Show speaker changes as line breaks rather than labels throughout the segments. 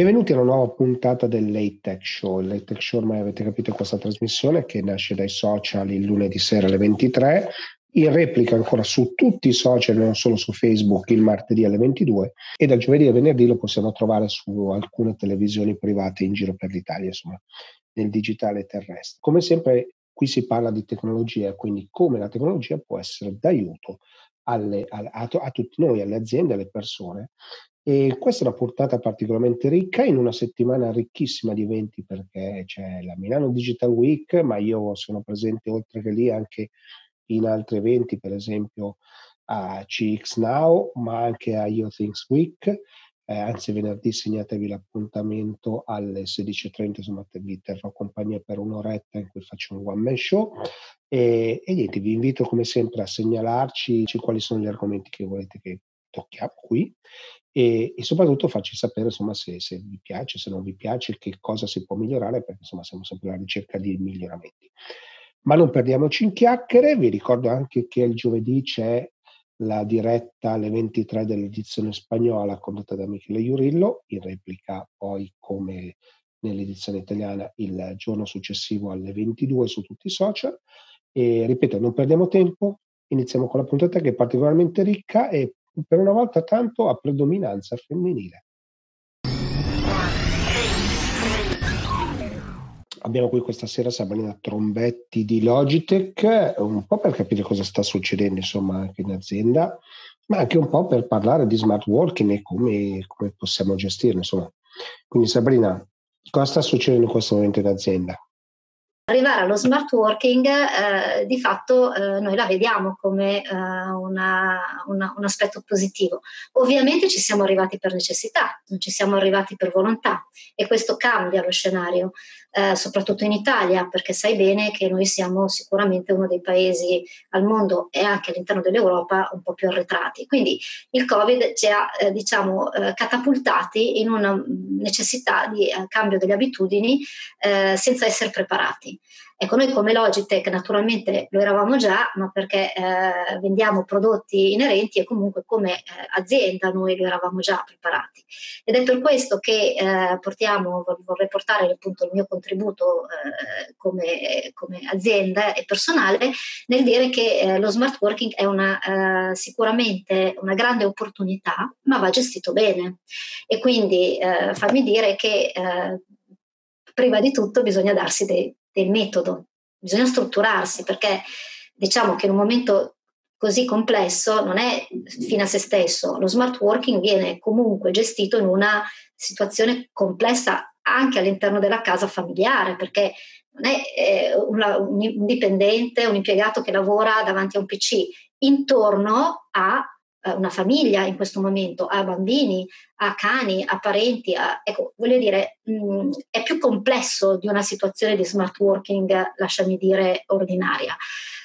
Benvenuti alla nuova puntata del Late Tech Show. Il Late Tech Show, ormai avete capito, è questa trasmissione che nasce dai social il lunedì sera alle 23, in replica ancora su tutti i social, non solo su Facebook, il martedì alle 22 e dal giovedì al venerdì lo possiamo trovare su alcune televisioni private in giro per l'Italia, insomma, nel digitale terrestre. Come sempre qui si parla di tecnologia, quindi come la tecnologia può essere d'aiuto alle, a, a, a tutti noi, alle aziende, alle persone e questa è una portata particolarmente ricca in una settimana ricchissima di eventi perché c'è la Milano Digital Week, ma io sono presente oltre che lì anche in altri eventi, per esempio a CX Now, ma anche a Things Week. Eh, anzi, venerdì segnatevi l'appuntamento alle 16.30, insomma, vi terrò compagnia per un'oretta in cui faccio un one man show. E, e niente, vi invito come sempre a segnalarci quali sono gli argomenti che volete che tocchiamo qui e, e soprattutto farci sapere insomma, se, se, vi piace, se non vi piace, che cosa si può migliorare, perché insomma siamo sempre alla ricerca di miglioramenti. Ma non perdiamoci in chiacchiere, vi ricordo anche che il giovedì c'è la diretta alle 23 dell'edizione spagnola condotta da Michele Iurillo, in replica poi come nell'edizione italiana il giorno successivo alle 22 su tutti i social. E ripeto, non perdiamo tempo, iniziamo con la puntata che è particolarmente ricca e per una volta tanto a predominanza femminile. Abbiamo qui questa sera Sabrina Trombetti di Logitech, un po' per capire cosa sta succedendo insomma anche in azienda, ma anche un po' per parlare di smart working e come, come possiamo gestirlo. Insomma. Quindi Sabrina, cosa sta succedendo in questo momento in azienda?
Arrivare allo smart working eh, di fatto eh, noi la vediamo come eh, una, una, un aspetto positivo. Ovviamente ci siamo arrivati per necessità, non ci siamo arrivati per volontà e questo cambia lo scenario, eh, soprattutto in Italia, perché sai bene che noi siamo sicuramente uno dei paesi al mondo e anche all'interno dell'Europa un po' più arretrati. Quindi il Covid ci ha eh, diciamo, eh, catapultati in una necessità di cambio delle abitudini senza essere preparati. Ecco, noi come Logitech naturalmente lo eravamo già, ma perché eh, vendiamo prodotti inerenti e comunque come eh, azienda noi lo eravamo già preparati. Ed è per questo che eh, portiamo, vorrei portare appunto il mio contributo eh, come, come, azienda e personale nel dire che eh, lo smart working è una, eh, sicuramente una grande opportunità, ma va gestito bene. E quindi fammi dire che prima di tutto bisogna darsi dei, del metodo, bisogna strutturarsi perché diciamo che in un momento così complesso non è fine a se stesso, lo smart working viene comunque gestito in una situazione complessa anche all'interno della casa familiare perché non è eh, un dipendente, un impiegato che lavora davanti a un PC, intorno a una famiglia in questo momento, a bambini, a cani, a parenti, a, ecco, voglio dire, mh, mm, è più complesso di una situazione di smart working, lasciami dire, ordinaria.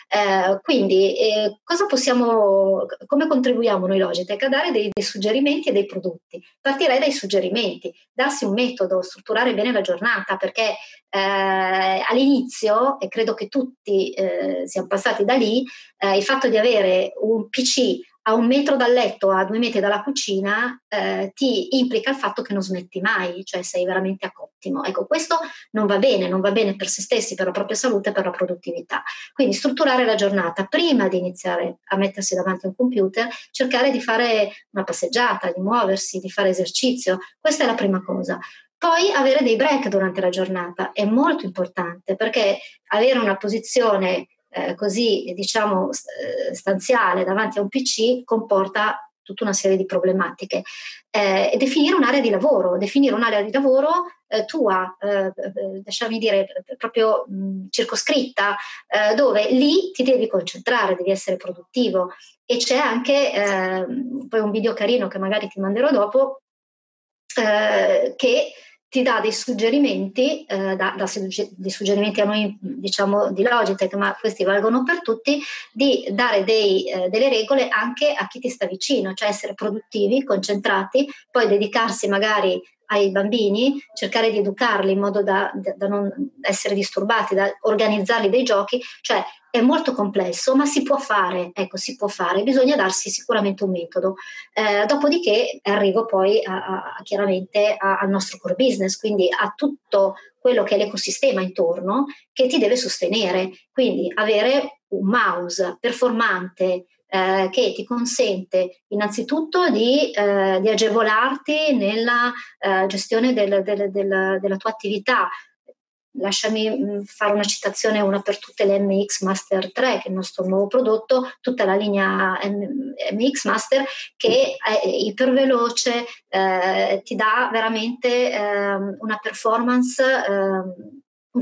Eh, quindi, eh, cosa possiamo, come contribuiamo noi Logitech? A dare dei, dei, suggerimenti e dei prodotti. Partirei dai suggerimenti, darsi un metodo, strutturare bene la giornata, perché eh, all'inizio, e credo che tutti eh, siamo passati da lì, eh, il fatto di avere un PC a un metro dal letto, a due metri dalla cucina, eh, ti implica il fatto che non smetti mai, cioè sei veramente a cottimo. Ecco, questo non va bene, non va bene per se stessi, per la propria salute, per la produttività. Quindi strutturare la giornata prima di iniziare a mettersi davanti a un computer, cercare di fare una passeggiata, di muoversi, di fare esercizio, questa è la prima cosa. Poi avere dei break durante la giornata è molto importante perché avere una posizione eh, così diciamo eh, stanziale davanti a un PC comporta tutta una serie di problematiche. Eh, e definire un'area di lavoro, definire un'area di lavoro eh, tua, eh, eh lasciami dire, proprio mh, circoscritta, eh, dove lì ti devi concentrare, devi essere produttivo. E c'è anche ehm, poi un video carino che magari ti manderò dopo, che ti dà dei suggerimenti, eh, da, da, dei suggerimenti a noi diciamo di Logitech, ma questi valgono per tutti, di dare dei, eh, delle regole anche a chi ti sta vicino, cioè essere produttivi, concentrati, poi dedicarsi magari ai bambini, cercare di educarli in modo da, da, non essere disturbati, da organizzarli dei giochi, cioè è molto complesso, ma si può fare, ecco, si può fare, bisogna darsi sicuramente un metodo. Eh, dopodiché arrivo poi a, a, chiaramente a, al nostro core business, quindi a tutto quello che è l'ecosistema intorno che ti deve sostenere, quindi avere un mouse performante, eh, che ti consente innanzitutto di, eh, di agevolarti nella eh, gestione del, del, del, della tua attività. Lasciami mm, fare una citazione, una per tutte le MX Master 3, che è il nostro nuovo prodotto, tutta la linea MX Master che è iperveloce, eh, ti dà veramente ehm, una performance ehm,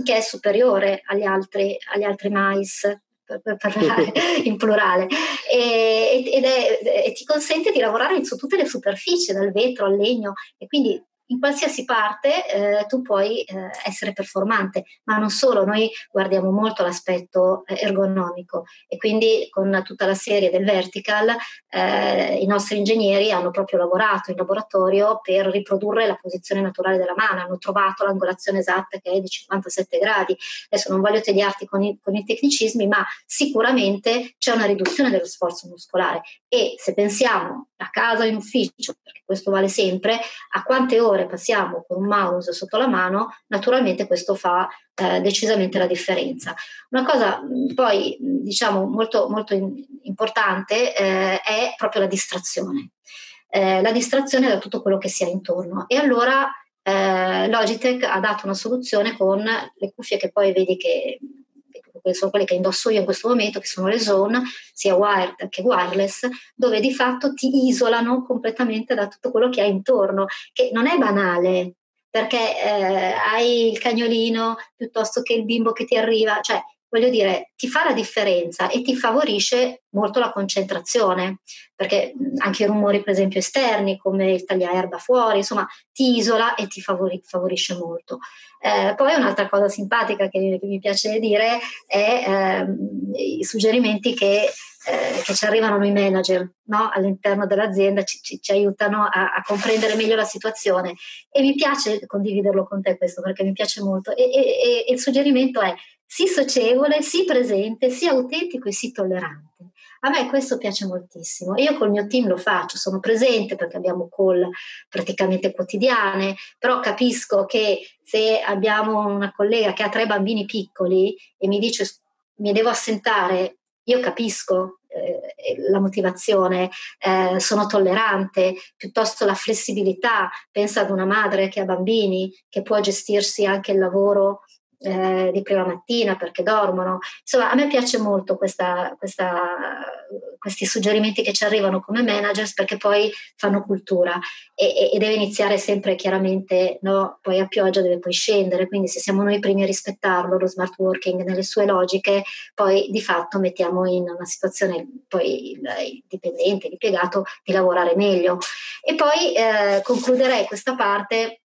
che è superiore agli altri, agli altri mice per parlare in plurale, e, ed è, e ti consente di lavorare su tutte le superfici, dal vetro al legno, e quindi in qualsiasi parte eh, tu puoi eh, essere performante, ma non solo, noi guardiamo molto l'aspetto eh, ergonomico e quindi con tutta la serie del vertical eh, i nostri ingegneri hanno proprio lavorato in laboratorio per riprodurre la posizione naturale della mano, hanno trovato l'angolazione esatta che è di 57 gradi. Adesso non voglio tediarti con i, con i tecnicismi, ma sicuramente c'è una riduzione dello sforzo muscolare e se pensiamo a casa o in ufficio, perché questo vale sempre, a quante ore passiamo con un mouse sotto la mano, naturalmente questo fa eh, decisamente la differenza. Una cosa poi diciamo molto, molto importante eh, è proprio la distrazione. Eh, la distrazione da tutto quello che si ha intorno. E allora eh, Logitech ha dato una soluzione con le cuffie che poi vedi che sono quelle che indosso io in questo momento, che sono le zone, sia wired che wireless, dove di fatto ti isolano completamente da tutto quello che hai intorno, che non è banale, perché eh, hai il cagnolino piuttosto che il bimbo che ti arriva, cioè voglio dire, ti fa la differenza e ti favorisce molto la concentrazione, perché anche i rumori, per esempio, esterni, come il tagliaerba fuori, insomma, ti isola e ti favori- favorisce molto. Eh, poi un'altra cosa simpatica che, che mi piace dire è eh, i suggerimenti che, eh, che, ci arrivano noi manager no? all'interno dell'azienda, ci, ci, ci aiutano a, a, comprendere meglio la situazione e mi piace condividerlo con te questo perché mi piace molto e, e, e il suggerimento è sii socievole, sii presente, sii autentico e sii tollerante. A me questo piace moltissimo. Io col mio team lo faccio, sono presente perché abbiamo call praticamente quotidiane, però capisco che se abbiamo una collega che ha tre bambini piccoli e mi dice mi devo assentare, io capisco eh, la motivazione, eh, sono tollerante, piuttosto la flessibilità, pensa ad una madre che ha bambini, che può gestirsi anche il lavoro eh, di prima mattina perché dormono. Insomma, a me piace molto questa, questa, questi suggerimenti che ci arrivano come managers perché poi fanno cultura e, e deve iniziare sempre chiaramente, no? poi a pioggia deve poi scendere, quindi se siamo noi primi a rispettarlo, lo smart working nelle sue logiche, poi di fatto mettiamo in una situazione poi il, il dipendente, l'impiegato di lavorare meglio. E poi eh, concluderei questa parte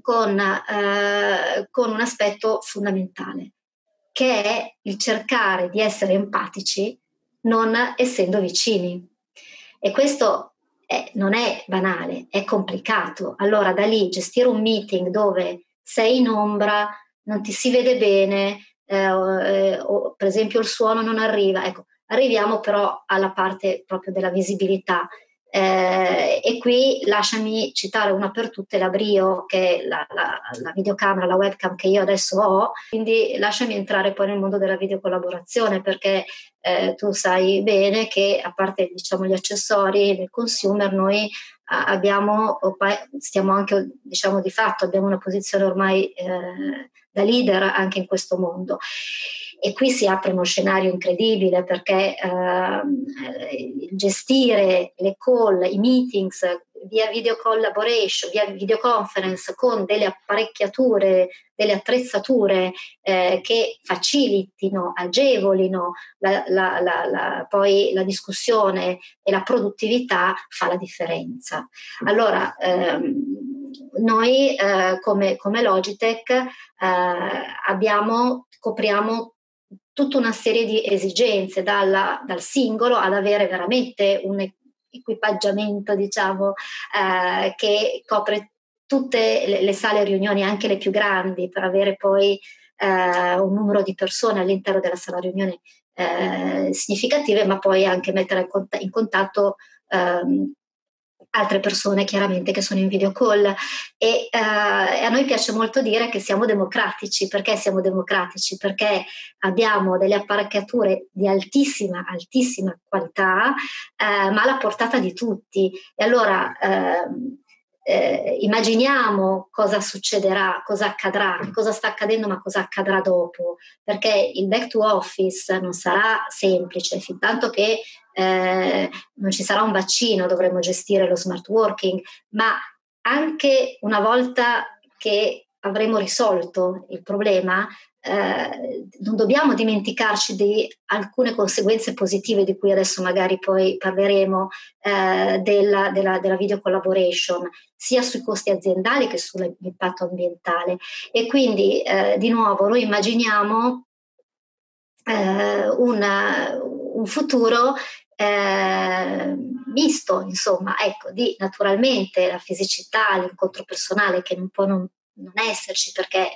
con, eh, con un aspetto fondamentale, che è il cercare di essere empatici non essendo vicini. E questo è, non è banale, è complicato. Allora da lì gestire un meeting dove sei in ombra, non ti si vede bene, eh, o, o, per esempio il suono non arriva, ecco, arriviamo però alla parte proprio della visibilità eh, e qui lasciami citare una per tutte la Brio, che è la, la, la, videocamera, la webcam che io adesso ho, quindi lasciami entrare poi nel mondo della videocollaborazione perché eh, tu sai bene che a parte diciamo, gli accessori del consumer noi abbiamo, stiamo anche diciamo di fatto, abbiamo una posizione ormai eh, da leader anche in questo mondo. E qui si apre uno scenario incredibile perché eh, gestire le call, i meetings via video collaboration, via videoconference con delle apparecchiature, delle attrezzature eh, che facilitino, agevolino la, la, la, poi la discussione e la produttività fa la differenza. Allora, ehm, noi eh, come, come, Logitech eh, abbiamo, copriamo tutta una serie di esigenze, dalla, dal singolo ad avere veramente un equipaggiamento, diciamo, eh, che copre tutte le, le, sale riunioni, anche le più grandi, per avere poi eh, un numero di persone all'interno della sala riunione eh, significative, ma poi anche mettere in, cont- in contatto ehm, altre persone chiaramente che sono in video call e, eh, a noi piace molto dire che siamo democratici. Perché siamo democratici? Perché abbiamo delle apparecchiature di altissima, altissima qualità, eh, ma alla portata di tutti. E allora eh, eh, immaginiamo cosa succederà, cosa accadrà, cosa sta accadendo, ma cosa accadrà dopo, perché il back to office non sarà semplice, fin tanto che eh, non ci sarà un vaccino, dovremo gestire lo smart working, ma anche una volta che avremo risolto il problema, eh, non dobbiamo dimenticarci di alcune conseguenze positive di cui adesso magari poi parleremo eh, della, della, della, video collaboration, sia sui costi aziendali che sull'impatto ambientale. E quindi eh, di nuovo noi immaginiamo eh, una, un futuro eh, misto, insomma, ecco, di naturalmente la fisicità, l'incontro personale che un po' non, non esserci perché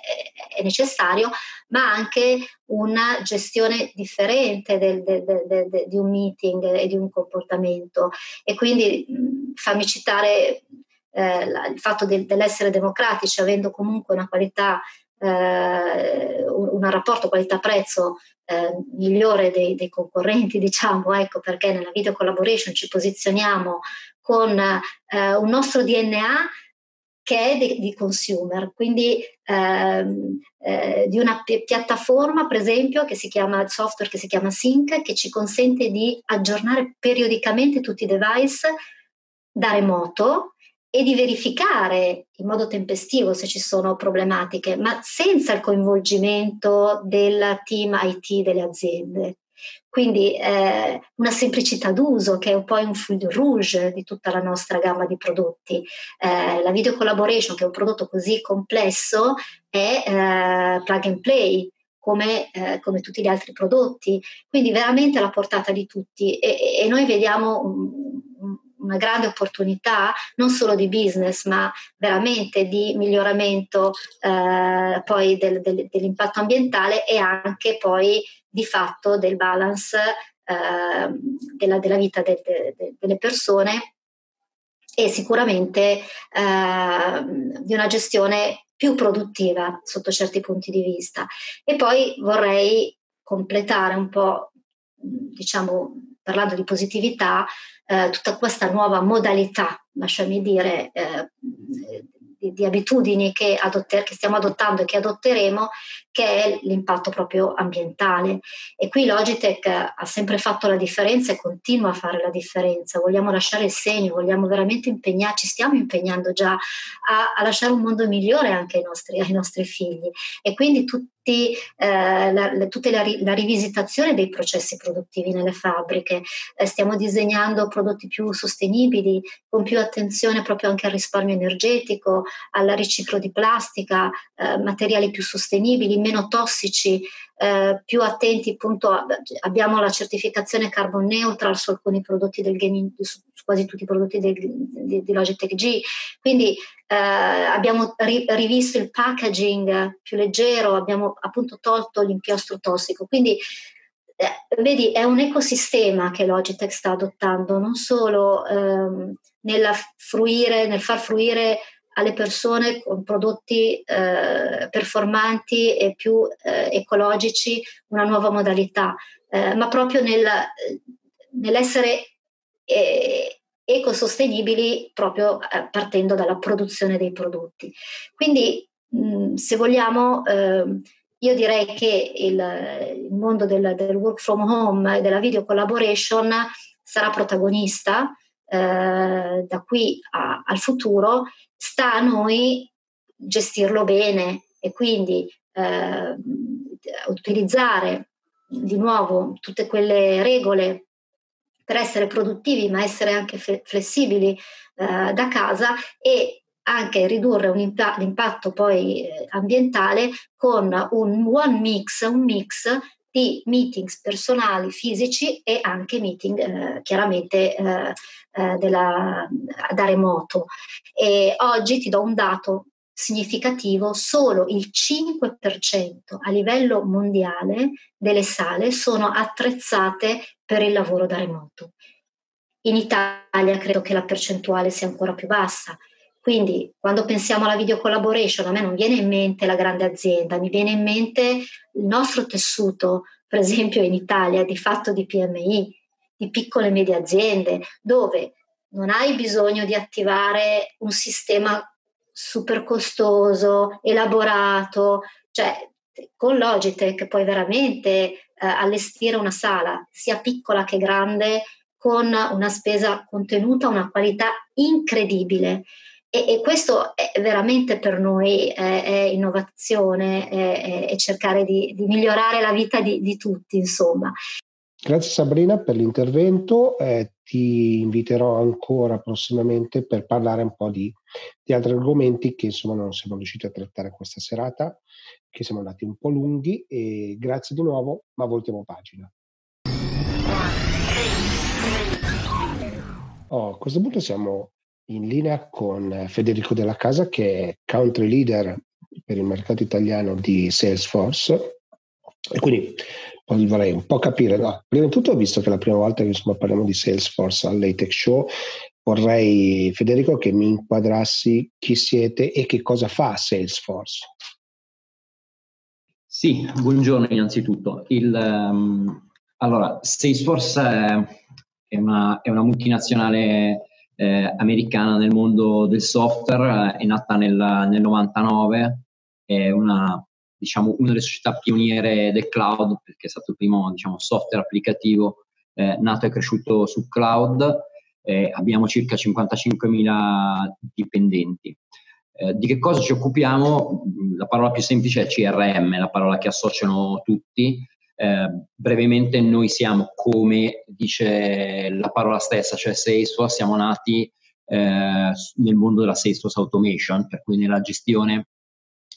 è, necessario, ma anche una gestione differente del, del, del, di un meeting e di un comportamento. E quindi mh, fammi citare eh, il fatto dell'essere democratici, avendo comunque una qualità, eh, un, un, rapporto qualità-prezzo eh, migliore dei, dei, concorrenti, diciamo, ecco perché nella video collaboration ci posizioniamo con eh, un nostro DNA che è di, di consumer, quindi ehm, eh, di una pi- piattaforma, per esempio, che si chiama software che si chiama Sync, che ci consente di aggiornare periodicamente tutti i device da remoto e di verificare in modo tempestivo se ci sono problematiche, ma senza il coinvolgimento del team IT delle aziende. Quindi eh, una semplicità d'uso che è poi un fil rouge di tutta la nostra gamma di prodotti. Eh, la video collaboration, che è un prodotto così complesso, è eh, plug and play. Come, eh, come, tutti gli altri prodotti, quindi veramente alla portata di tutti e, e noi vediamo una grande opportunità non solo di business ma veramente di miglioramento eh, poi del, del, dell'impatto ambientale e anche poi di fatto del balance eh, della, della, vita de, de, de, delle persone e sicuramente eh, di una gestione più produttiva sotto certi punti di vista. E poi vorrei completare un po', diciamo, parlando di positività, eh, tutta questa nuova modalità, lasciami dire, eh, di, di abitudini che, adotter- che, stiamo adottando e che adotteremo, che è l'impatto proprio ambientale. E qui Logitech ha sempre fatto la differenza e continua a fare la differenza. Vogliamo lasciare il segno, vogliamo veramente impegnarci, stiamo impegnando già a, a lasciare un mondo migliore anche ai nostri, ai nostri figli. E quindi tutti tutti, eh, la, tutta la, la, rivisitazione dei processi produttivi nelle fabbriche. Eh, stiamo disegnando prodotti più sostenibili, con più attenzione proprio anche al risparmio energetico, al riciclo di plastica, eh, materiali più sostenibili, meno tossici, eh, più attenti appunto a, abbiamo la certificazione carbon neutral su alcuni prodotti del gaming, su quasi tutti i prodotti di, di, Logitech G. Quindi eh, abbiamo ri, rivisto il packaging più leggero abbiamo appunto tolto l'inchiostro tossico. Quindi eh, vedi è un ecosistema che Logitech sta adottando non solo ehm, fruire nel far fruire alle persone con prodotti eh, performanti e più eh, ecologici una nuova modalità, eh, ma proprio nel, nell'essere eh, ecosostenibili proprio eh, partendo dalla produzione dei prodotti. Quindi mh, se vogliamo ehm, io direi che il, il mondo del, del, work from home e della video collaboration sarà protagonista eh, da qui a, al futuro sta a noi gestirlo bene e quindi eh, utilizzare di nuovo tutte quelle regole per essere produttivi ma essere anche flessibili eh, da casa e anche ridurre impa- l'impatto poi eh, ambientale con un one mix, un mix di meetings personali, fisici e anche meeting eh, chiaramente eh, eh, della, da remoto. E oggi ti do un dato significativo, solo il 5% a livello mondiale delle sale sono attrezzate per il lavoro da remoto. In Italia credo che la percentuale sia ancora più bassa. Quindi quando pensiamo alla video collaboration a me non viene in mente la grande azienda, mi viene in mente il nostro tessuto, per esempio in Italia, di fatto di PMI, di piccole e medie aziende, dove non hai bisogno di attivare un sistema super costoso, elaborato, cioè con Logitech puoi veramente eh, allestire una sala, sia piccola che grande, con una spesa contenuta, una qualità incredibile. E, e questo è veramente per noi è, è innovazione e cercare di, di, migliorare la vita di, di tutti, insomma.
Grazie Sabrina per l'intervento, eh, ti inviterò ancora prossimamente per parlare un po' di, di, altri argomenti che insomma non siamo riusciti a trattare questa serata, che siamo andati un po' lunghi e grazie di nuovo, ma voltiamo pagina. Oh, a questo punto siamo in linea con Federico Della Casa che è country leader per il mercato italiano di Salesforce e quindi vorrei un po' capire, no, prima di tutto, visto che è la prima volta che insomma, parliamo di Salesforce all'ATEC Show, vorrei Federico che mi inquadrassi chi siete e che cosa fa Salesforce.
Sì, buongiorno innanzitutto. Il, um, allora, Salesforce è una, è una multinazionale eh, americana nel mondo del software, è nata nel, nel 99, è una diciamo, una delle società pioniere del cloud, perché è stato il primo diciamo, software applicativo eh, nato e cresciuto su cloud. Eh, abbiamo circa 55.000 dipendenti. Eh, di che cosa ci occupiamo? La parola più semplice è CRM, la parola che associano tutti. Eh, brevemente noi siamo, come dice la parola stessa, cioè Salesforce, siamo nati eh, nel mondo della Salesforce Automation, per cui nella gestione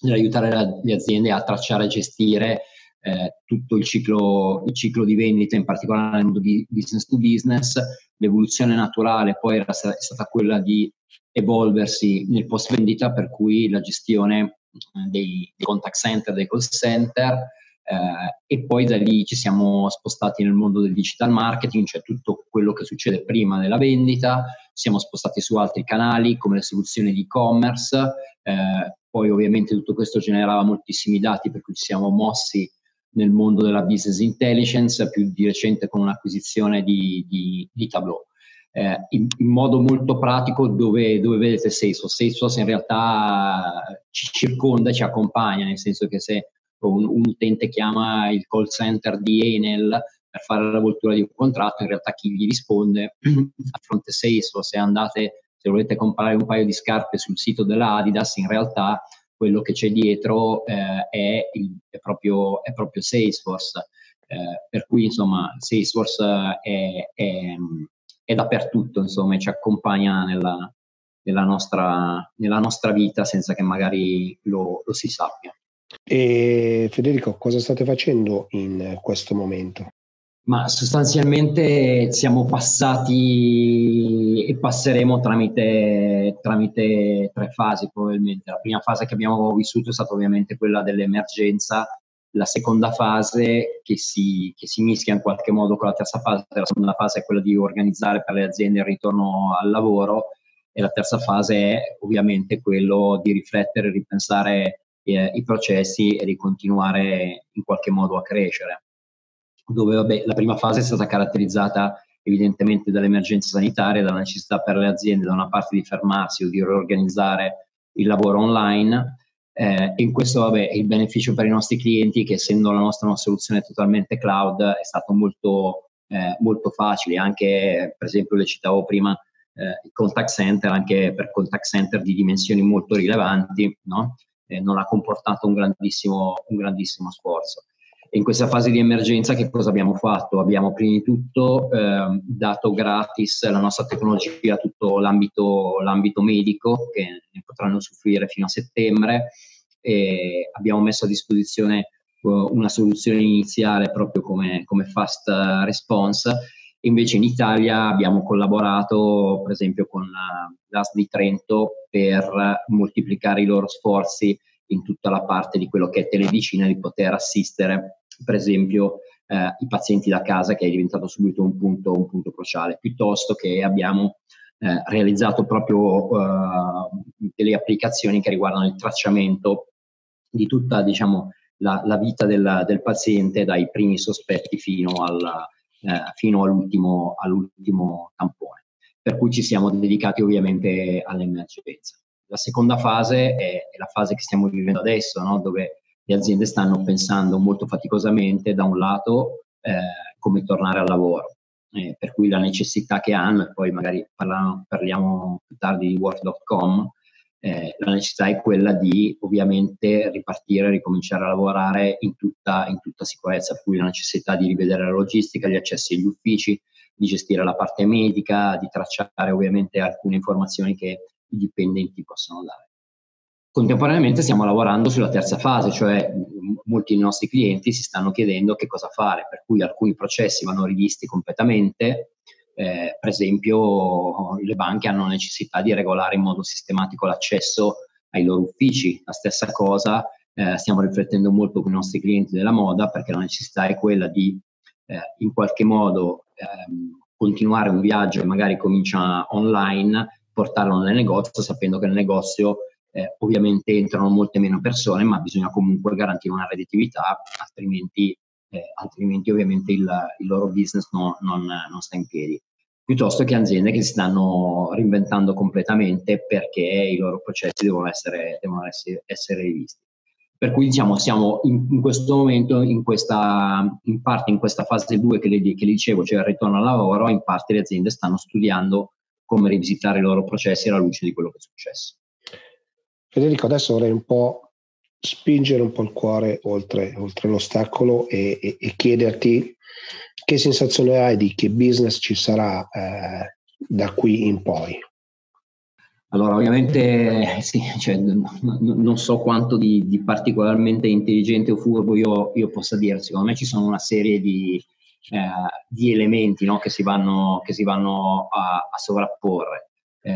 nell'aiutare la, le aziende a tracciare e gestire eh, tutto il ciclo, il ciclo, di vendita, in particolare nel mondo di business to business. L'evoluzione naturale poi era è stata quella di evolversi nel post vendita, per cui la gestione eh, dei, dei contact center, dei call center, eh, e poi da lì ci siamo spostati nel mondo del digital marketing, cioè tutto quello che succede prima della vendita, siamo spostati su altri canali come le soluzioni di e-commerce, eh, poi ovviamente tutto questo generava moltissimi dati per cui ci siamo mossi nel mondo della business intelligence, più di recente con un'acquisizione di, di, di Tableau. Eh, in, in, modo molto pratico dove, dove vedete Salesforce. Salesforce in realtà ci circonda, ci accompagna, nel senso che se un, un utente chiama il call center di Enel per fare la voltura di un contratto, in realtà chi gli risponde a fronte Salesforce, se andate se volete comprare un paio di scarpe sul sito della Adidas, in realtà quello che c'è dietro eh, è, il, è, proprio, è, proprio, Salesforce. Eh, per cui insomma Salesforce è, è, è dappertutto, insomma, e ci accompagna nella, nella, nostra, nella, nostra, vita senza che magari lo, lo si sappia.
E Federico, cosa state facendo in questo momento?
Ma sostanzialmente siamo passati e passeremo tramite, tramite, tre fasi probabilmente. La prima fase che abbiamo vissuto è stata ovviamente quella dell'emergenza, la seconda fase che si, che si mischia in qualche modo con la terza fase, la seconda fase è quella di organizzare per le aziende il ritorno al lavoro e la terza fase è ovviamente quello di riflettere, ripensare eh, i processi e di continuare in qualche modo a crescere dove vabbè, la prima fase è stata caratterizzata evidentemente dall'emergenza sanitaria, dalla necessità per le aziende da una parte di fermarsi o di riorganizzare il lavoro online. Eh, in questo vabbè, il beneficio per i nostri clienti che essendo la nostra una soluzione totalmente cloud è stato molto, eh, molto facile, anche per esempio le citavo prima eh, il contact center, anche per contact center di dimensioni molto rilevanti, no? Eh, non ha comportato un grandissimo, un grandissimo sforzo in questa fase di emergenza che cosa abbiamo fatto? Abbiamo prima di tutto eh, dato gratis la nostra tecnologia a tutto l'ambito, l'ambito medico che ne potranno soffrire fino a settembre e abbiamo messo a disposizione una soluzione iniziale proprio come, come fast response. Invece in Italia abbiamo collaborato per esempio con l'AS di Trento per moltiplicare i loro sforzi in tutta la parte di quello che è telemedicina, di poter assistere per esempio eh, i pazienti da casa che è diventato subito un punto, un punto cruciale, piuttosto che abbiamo eh, realizzato proprio eh, delle applicazioni che riguardano il tracciamento di tutta diciamo, la, la vita del, del, paziente dai primi sospetti fino, al, eh, fino all'ultimo, all'ultimo tampone. Per cui ci siamo dedicati ovviamente all'emergenza. La seconda fase è la fase che stiamo vivendo adesso, no? dove le aziende stanno pensando molto faticosamente da un lato eh, come tornare al lavoro, eh, per cui la necessità che hanno, e poi magari parliamo, parliamo più tardi di work.com, eh, la necessità è quella di ovviamente ripartire, ricominciare a lavorare in tutta, in tutta sicurezza, per cui la necessità di rivedere la logistica, gli accessi agli uffici, di gestire la parte medica, di tracciare ovviamente alcune informazioni che i dipendenti possono dare. Contemporaneamente stiamo lavorando sulla terza fase, cioè molti dei nostri clienti si stanno chiedendo che cosa fare, per cui alcuni processi vanno rivisti completamente, eh, per esempio le banche hanno necessità di regolare in modo sistematico l'accesso ai loro uffici, la stessa cosa eh, stiamo riflettendo molto con i nostri clienti della moda perché la necessità è quella di eh, in qualche modo ehm, continuare un viaggio che magari comincia online, portarlo nel negozio sapendo che nel negozio eh, ovviamente entrano molte meno persone, ma bisogna comunque garantire una redditività, altrimenti, eh, altrimenti ovviamente il, il, loro business no, non, non, sta in piedi. Piuttosto che aziende che si stanno reinventando completamente perché i loro processi devono essere, devono essere, essere rivisti. Per cui diciamo siamo in, in, questo momento, in, questa, in parte in questa fase 2 che che le dicevo, cioè il ritorno al lavoro, in parte le aziende stanno studiando come rivisitare i loro processi alla luce di quello che è successo.
Federico, adesso vorrei un po' spingere un po' il cuore oltre, oltre l'ostacolo e, e, e, chiederti che sensazione hai di che business ci sarà eh, da qui in poi.
Allora, ovviamente sì, cioè, n- non so quanto di, di, particolarmente intelligente o furbo io, io, possa dire, secondo me ci sono una serie di, eh, di elementi no, che, si vanno, che si vanno a, a sovrapporre. Eh,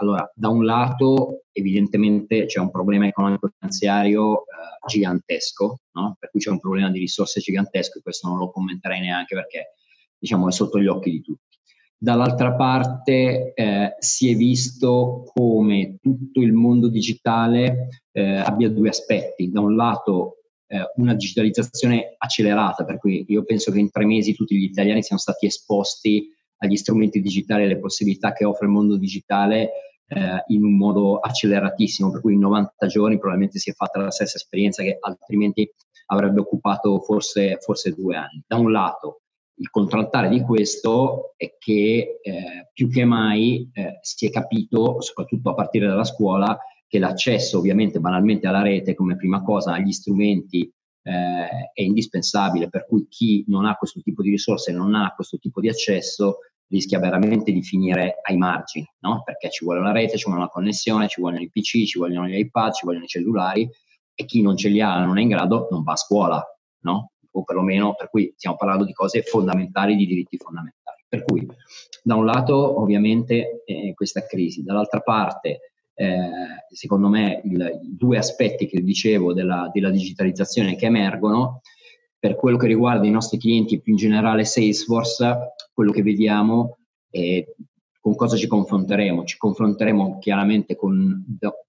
allora, da un lato, evidentemente c'è un problema economico-finanziario eh, gigantesco, no? per cui c'è un problema di risorse gigantesco e questo non lo commenterei neanche perché diciamo, è sotto gli occhi di tutti. Dall'altra parte eh, si è visto come tutto il mondo digitale eh, abbia due aspetti. Da un lato eh, una digitalizzazione accelerata, per cui io penso che in tre mesi tutti gli italiani siano stati esposti agli strumenti digitali e alle possibilità che offre il mondo digitale eh, in un modo acceleratissimo, per cui in 90 giorni probabilmente si è fatta la stessa esperienza che altrimenti avrebbe occupato forse, forse due anni. Da un lato, il contraltare di questo è che eh, più che mai eh, si è capito, soprattutto a partire dalla scuola, che l'accesso ovviamente banalmente alla rete come prima cosa agli strumenti eh, è indispensabile, per cui chi non ha questo tipo di risorse, non ha questo tipo di accesso, rischia veramente di finire ai margini, no? perché ci vuole una rete, ci vuole una connessione, ci vogliono i PC, ci vogliono gli iPad, ci vogliono i cellulari e chi non ce li ha, non è in grado, non va a scuola, no? o perlomeno per cui stiamo parlando di cose fondamentali, di diritti fondamentali. Per cui da un lato ovviamente eh, questa crisi, dall'altra parte eh, secondo me il, i due aspetti che dicevo della, della, digitalizzazione che emergono, per quello che riguarda i nostri clienti e più in generale Salesforce, quello che vediamo è con cosa ci confronteremo. Ci confronteremo chiaramente con,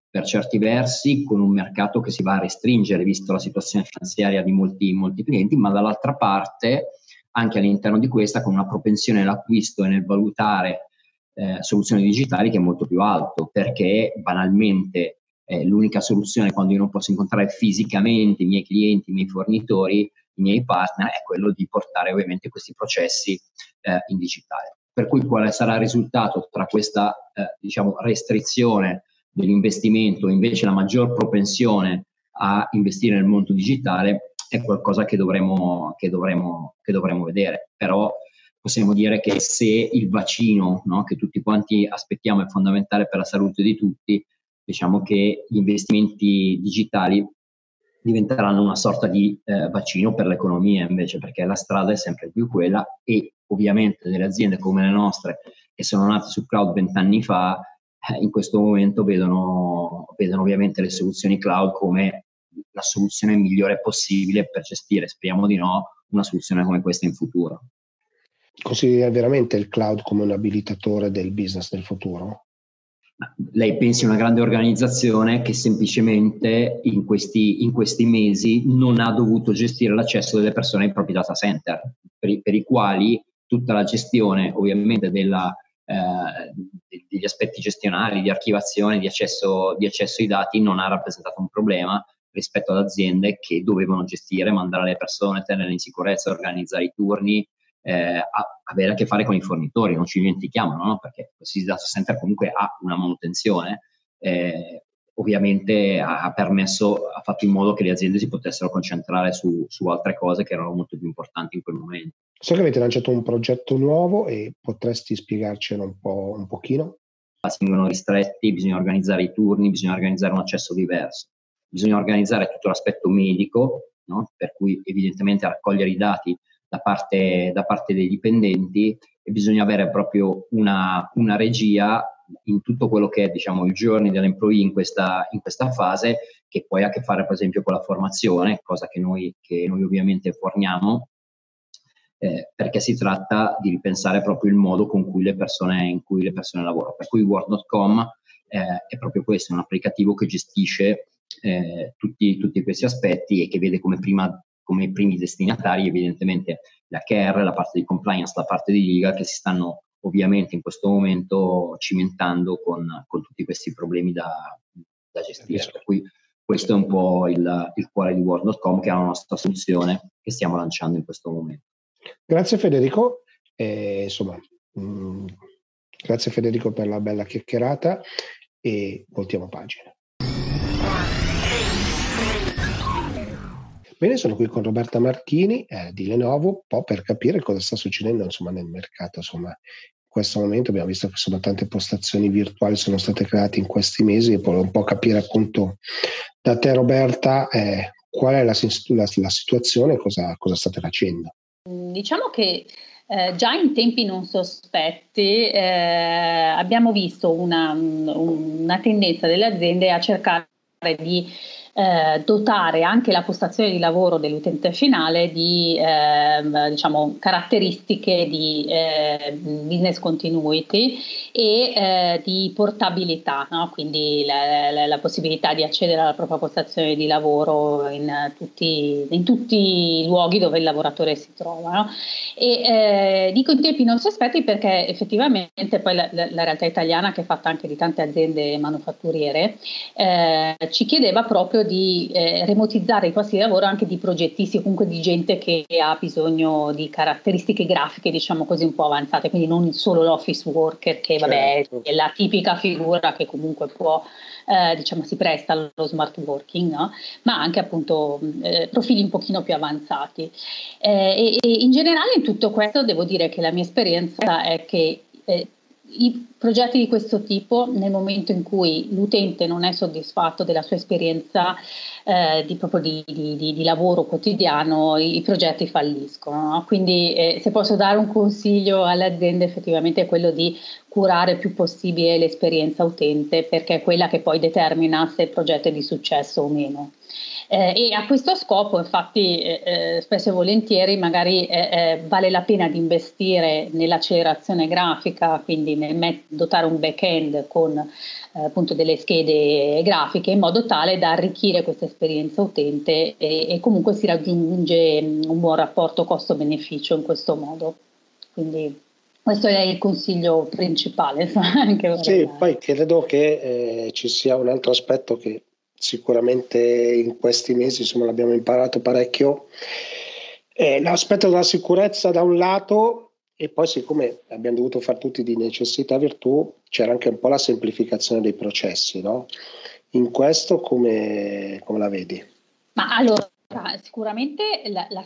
per certi versi con un mercato che si va a restringere visto la situazione finanziaria di molti, molti clienti, ma dall'altra parte anche all'interno di questa con una propensione all'acquisto e nel valutare eh, soluzioni digitali che è molto più alto, perché banalmente eh, l'unica soluzione quando io non posso incontrare fisicamente i miei clienti, i miei fornitori, i miei partner, è quello di portare ovviamente questi processi eh, in digitale. Per cui quale sarà il risultato tra questa eh, diciamo, restrizione dell'investimento e invece la maggior propensione a investire nel mondo digitale è qualcosa che dovremo, che dovremo, che dovremo vedere. Però possiamo dire che se il vaccino, no, che tutti quanti aspettiamo, è fondamentale per la salute di tutti, diciamo che gli investimenti digitali diventeranno una sorta di eh, bacino per l'economia invece, perché la strada è sempre più quella e ovviamente delle aziende come le nostre che sono nate su cloud vent'anni fa, eh, in questo momento vedono, vedono ovviamente le soluzioni cloud come la soluzione migliore possibile per gestire, speriamo di no, una soluzione come questa in futuro.
Considera veramente il cloud come un abilitatore del business del futuro?
Lei pensi a una grande organizzazione che semplicemente in questi, in questi, mesi non ha dovuto gestire l'accesso delle persone ai propri data center, per, per i quali tutta la gestione ovviamente della, eh, degli aspetti gestionali, di archivazione, di accesso, di accesso ai dati non ha rappresentato un problema rispetto ad aziende che dovevano gestire, mandare le persone, tenerle in sicurezza, organizzare i turni, eh, avere a che fare con i fornitori, non ci dimentichiamo, no? perché questi data center comunque ha una manutenzione, eh, ovviamente ha, permesso, ha fatto in modo che le aziende si potessero concentrare su, su altre cose che erano molto più importanti in quel momento.
So che avete lanciato un progetto nuovo e potresti spiegarcelo un, po', un pochino?
Si vengono ristretti, bisogna organizzare i turni, bisogna organizzare un accesso diverso, bisogna organizzare tutto l'aspetto medico, no? per cui evidentemente raccogliere i dati da parte, da parte dei dipendenti e bisogna avere proprio una, una regia in tutto quello che è diciamo, il journey dell'employee in questa, in questa fase, che poi ha a che fare per esempio con la formazione, cosa che noi, che noi ovviamente forniamo, eh, perché si tratta di ripensare proprio il modo con cui le persone, in cui le persone lavorano. Per cui Word.com eh, è proprio questo, è un applicativo che gestisce eh, tutti, tutti, questi aspetti e che vede come prima come primi destinatari evidentemente la care, la parte di compliance, la parte di legal che si stanno ovviamente in questo momento cimentando con, con tutti questi problemi da, da gestire. Per cui questo è un po' il, il cuore di Word.com che è la nostra soluzione che stiamo lanciando in questo momento.
Grazie Federico, eh, insomma, mh, mm, grazie Federico per la bella chiacchierata e voltiamo pagina. Bene, sono qui con Roberta Marchini eh, di Lenovo, un po' per capire cosa sta succedendo insomma, nel mercato. Insomma, in questo momento abbiamo visto che insomma, tante postazioni virtuali sono state create in questi mesi e poi un po' capire appunto da te Roberta eh, qual è la, la, la situazione e cosa, cosa, state facendo.
Diciamo che eh, già in tempi non sospetti eh, abbiamo visto una, una tendenza delle aziende a cercare di eh, dotare anche la postazione di lavoro dell'utente finale di eh, diciamo, caratteristiche di eh, business continuity e eh, di portabilità, no? quindi la, la, la, possibilità di accedere alla propria postazione di lavoro in tutti, in tutti i luoghi dove il lavoratore si trova. No? E, eh, dico in tempi non sospetti perché effettivamente poi la, la, realtà italiana, che è fatta anche di tante aziende manufatturiere, eh, ci chiedeva proprio di eh, remotizzare i posti di lavoro anche di progettisti o comunque di gente che ha bisogno di caratteristiche grafiche, diciamo così, un po' avanzate, quindi non solo l'office worker che vabbè certo. è la tipica figura che comunque può eh, diciamo si presta allo smart working, no? ma anche appunto eh, profili un pochino più avanzati. Eh, e, e, in generale in tutto questo devo dire che la mia esperienza è che eh, i progetti di questo tipo, nel momento in cui l'utente non è soddisfatto della sua esperienza eh, di, di, di, di, lavoro quotidiano, i, i progetti falliscono. No? Quindi eh, se posso dare un consiglio alle aziende effettivamente è quello di curare il più possibile l'esperienza utente perché è quella che poi determina se il progetto è di successo o meno. Eh, e a questo scopo, infatti, eh, eh spesso e volentieri magari eh, eh, vale la pena di investire nell'accelerazione grafica, quindi nel met- dotare un back-end con eh, appunto delle schede grafiche in modo tale da arricchire questa esperienza utente e, e comunque si raggiunge un buon rapporto costo-beneficio in questo modo. Quindi questo è il consiglio principale.
sì, poi credo che eh, ci sia un altro aspetto che sicuramente in questi mesi insomma, l'abbiamo imparato parecchio. Eh, l'aspetto della sicurezza da un lato e poi siccome abbiamo dovuto fare tutti di necessità virtù c'era anche un po' la semplificazione dei processi, no? In questo come, come la vedi?
Ma allora, Sicuramente la, la,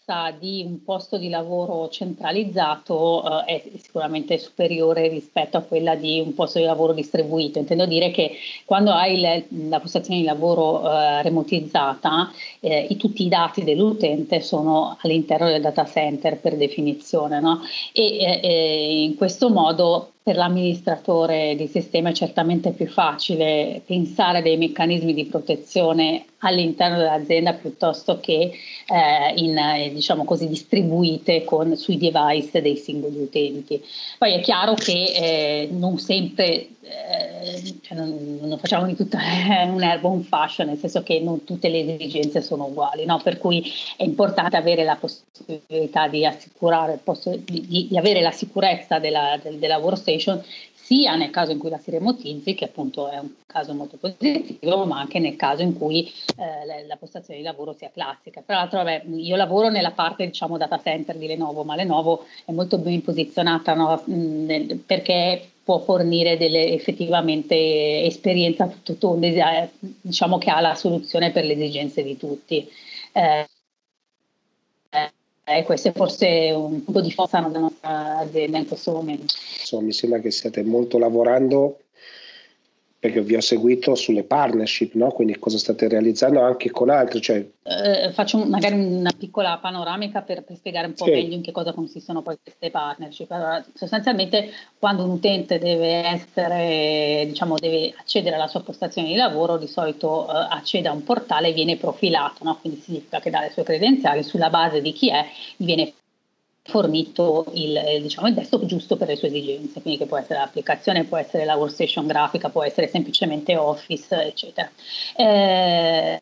sicurezza di un posto di lavoro centralizzato eh, è sicuramente superiore rispetto a quella di un posto di lavoro distribuito. Intendo dire che quando hai le, la postazione di lavoro eh, remotizzata, eh, i, tutti i dati dell'utente sono all'interno del data center per definizione no? e eh, in questo modo per l'amministratore di sistema è certamente più facile pensare dei meccanismi di protezione all'interno dell'azienda piuttosto che eh, in, eh, diciamo così, distribuite con, sui device dei singoli utenti. Poi è chiaro che eh, non sempre, eh, cioè non, non, facciamo di tutta un'erba un fascio, nel senso che non tutte le esigenze sono uguali, no? per cui è importante avere la possibilità di assicurare, di, di avere la sicurezza della, del, della workstation sia nel caso in cui la si remotizzi, che appunto è un caso molto positivo, ma anche nel caso in cui eh, la, postazione di lavoro sia classica. Tra l'altro, vabbè, io lavoro nella parte diciamo data center di Lenovo, ma Lenovo è molto ben posizionata no? Nel, perché può fornire delle effettivamente esperienza tutto eh, diciamo che ha la soluzione per le esigenze di tutti. Eh, e questo è forse un punto di forza della nostra azienda in questo momento.
Insomma, mi sembra che stiate molto lavorando perché vi ho seguito sulle partnership, no? quindi cosa state realizzando anche con altri. Cioè...
Eh, faccio magari una piccola panoramica per, per spiegare un po' sì. meglio in che cosa consistono poi queste partnership. Allora, sostanzialmente quando un utente deve, essere, diciamo, deve accedere alla sua postazione di lavoro, di solito eh, accede a un portale e viene profilato, no? quindi significa che dà le sue credenziali sulla base di chi è, viene fornito il, eh, diciamo, il desktop giusto per le sue esigenze, quindi che può essere l'applicazione, può essere la workstation grafica, può essere semplicemente Office, eccetera. Eh,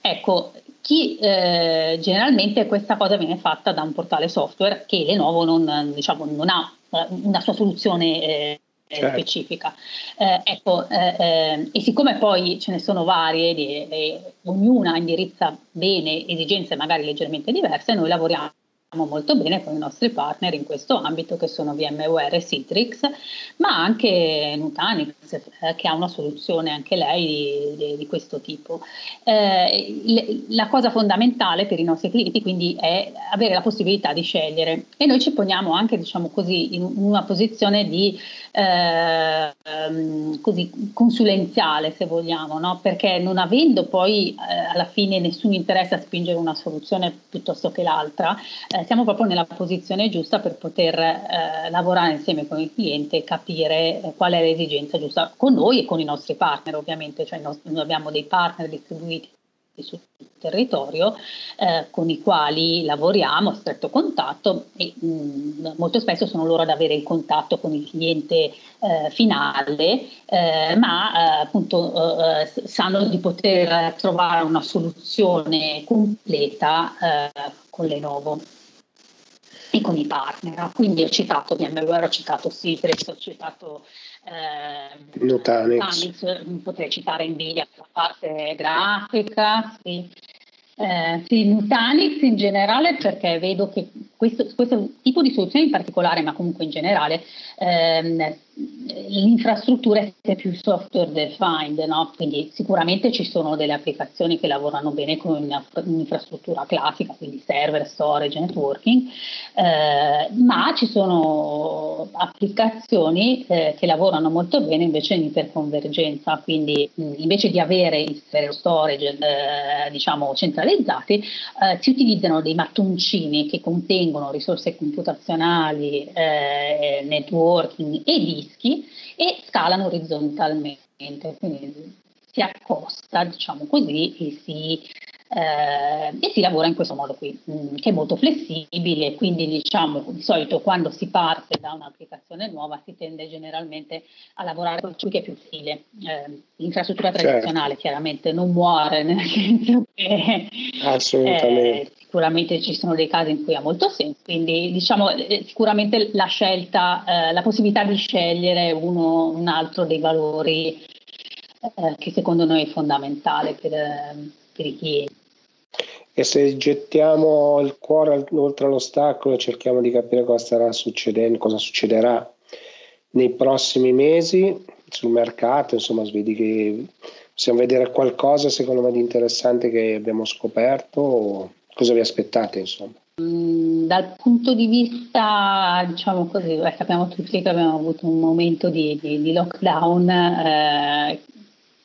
ecco, chi eh, generalmente questa cosa viene fatta da un portale software che Lenovo non, diciamo, non ha eh, una sua soluzione eh, certo. specifica. Eh, ecco, eh, e siccome poi ce ne sono varie e ognuna indirizza bene esigenze magari leggermente diverse, noi lavoriamo molto bene con i nostri partner in questo ambito che sono VMware e Citrix, ma anche Nutanix eh, che ha una soluzione anche lei di, di, di questo tipo. Eh, le, la cosa fondamentale per i nostri clienti quindi è avere la possibilità di scegliere e noi ci poniamo anche diciamo così in una posizione di eh, così consulenziale se vogliamo, no? perché non avendo poi eh, alla fine nessun interesse a spingere una soluzione piuttosto che l'altra, eh, siamo proprio nella posizione giusta per poter eh, lavorare insieme con il cliente e capire eh, qual è l'esigenza giusta con noi e con i nostri partner ovviamente, cioè noi abbiamo dei partner distribuiti sul territorio eh, con i quali lavoriamo a stretto contatto e mh, mm, molto spesso sono loro ad avere il contatto con il cliente eh, finale, eh, ma eh, appunto eh, sanno di poter trovare una soluzione completa eh, con Lenovo e con i partner. Quindi ho citato VMware, ho citato Citrix, ho citato
eh, Nutanix.
potrei citare Nvidia per la parte grafica, sì. Eh, sì, Nutanix in generale perché vedo che questo, questo, tipo di soluzione in particolare, ma comunque in generale, ehm, l'infrastruttura è più software defined, no? quindi sicuramente ci sono delle applicazioni che lavorano bene con un'infrastruttura classica, quindi server, storage, networking, eh, ma ci sono applicazioni eh, che lavorano molto bene invece in iperconvergenza, quindi mh, invece di avere il server storage eh, diciamo centralizzati, eh, si utilizzano dei mattoncini che contengono risorse computazionali, eh, networking e dischi e scalano orizzontalmente, quindi si accosta, diciamo così, e si, eh, e si lavora in questo modo qui, mh, mm, che è molto flessibile, quindi diciamo di solito quando si parte da un'applicazione nuova si tende generalmente a lavorare con ciò che è più stile. Eh, l'infrastruttura certo. tradizionale certo. chiaramente non muore, nel senso che
Assolutamente.
Eh, sicuramente ci sono dei casi in cui ha molto senso, quindi diciamo eh, sicuramente la scelta, eh, la possibilità di scegliere uno un altro dei valori eh, che secondo noi è fondamentale per, per, i clienti.
E se gettiamo il cuore oltre all'ostacolo e cerchiamo di capire cosa cosa succederà nei prossimi mesi sul mercato, insomma, vedi che Possiamo vedere qualcosa secondo me di interessante che abbiamo scoperto? Cosa vi aspettate insomma?
Mm, dal punto di vista, diciamo così, sappiamo tutti che abbiamo avuto un momento di, di, di lockdown eh,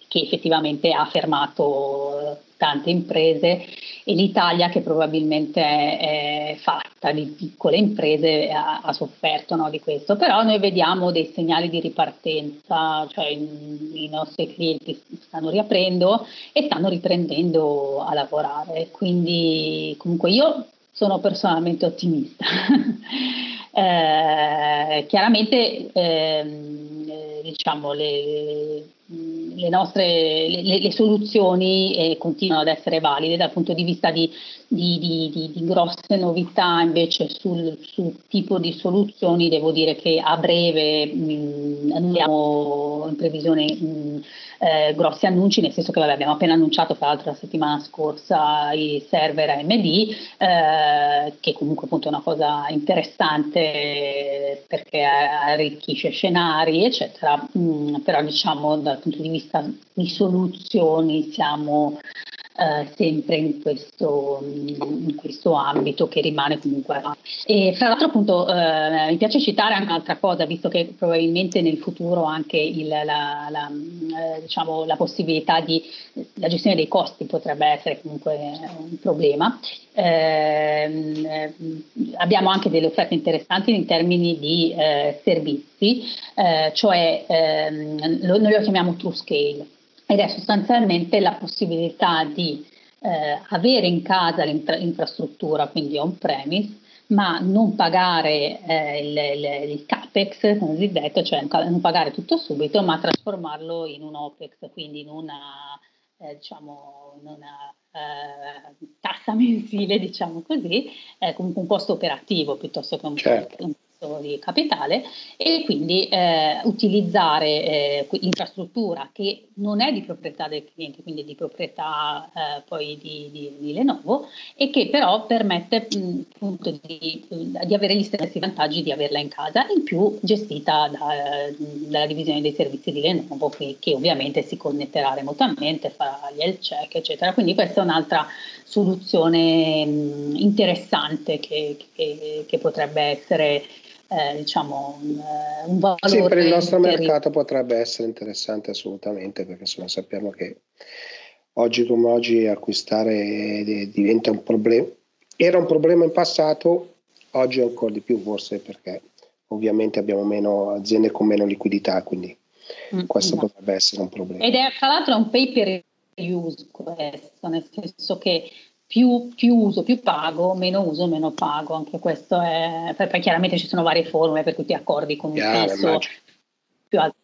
che effettivamente ha fermato tante imprese e l'Italia che probabilmente è, è fatta di piccole imprese ha, ha sofferto no, di questo, però noi vediamo dei segnali di ripartenza, cioè i, i nostri clienti stanno riaprendo e stanno riprendendo a lavorare, quindi comunque io sono personalmente ottimista. eh, chiaramente ehm, eh, diciamo le, le nostre le, le soluzioni eh, continuano ad essere valide dal punto di vista di, di, di, di grosse novità invece sul, sul, tipo di soluzioni devo dire che a breve mh, abbiamo in previsione mh, eh, grossi annunci, nel senso che vabbè, abbiamo appena annunciato fra l'altro la settimana scorsa i server AMD, eh, che comunque appunto è una cosa interessante perché arricchisce scenari, eccetera, mm, però diciamo dal punto di vista di soluzioni siamo eh, sempre in questo, in questo, ambito che rimane comunque. E fra l'altro appunto eh, mi piace citare anche un'altra cosa, visto che probabilmente nel futuro anche il, la, la, eh, diciamo, la possibilità di la gestione dei costi potrebbe essere comunque un problema. Eh, abbiamo anche delle offerte interessanti in termini di eh, servizi, cioè ehm, noi lo chiamiamo true scale ed è sostanzialmente la possibilità di eh, avere in casa l'infrastruttura, quindi on-premise, ma non pagare eh, il, il, il, capex, detto, cioè non pagare tutto subito, ma trasformarlo in un opex, quindi in una, eh, diciamo, in una eh, tassa mensile, diciamo così, comunque un costo operativo piuttosto che un, certo. un di capitale e quindi eh, utilizzare eh, infrastruttura che non è di proprietà del cliente, quindi di proprietà eh, poi di, di, di, Lenovo e che però permette mh, appunto di, di, avere gli stessi vantaggi di averla in casa, in più gestita da, dalla divisione dei servizi di Lenovo che, che ovviamente si connetterà remotamente, farà gli health check eccetera, quindi questa è un'altra soluzione mh, interessante che, che, che potrebbe essere eh, diciamo un, eh, un, valore.
Sì, per il nostro mercato potrebbe essere interessante assolutamente, perché insomma, sappiamo che oggi come oggi acquistare diventa un problema. Era un problema in passato, oggi ancora di più forse perché ovviamente abbiamo meno aziende con meno liquidità, quindi mm, questo no. potrebbe essere un problema.
Ed è tra l'altro un pay per use questo, nel senso che più, più, uso, più pago, meno uso, meno pago. Anche questo è. Poi, chiaramente ci sono varie formule per cui ti accordi con un fisso più alto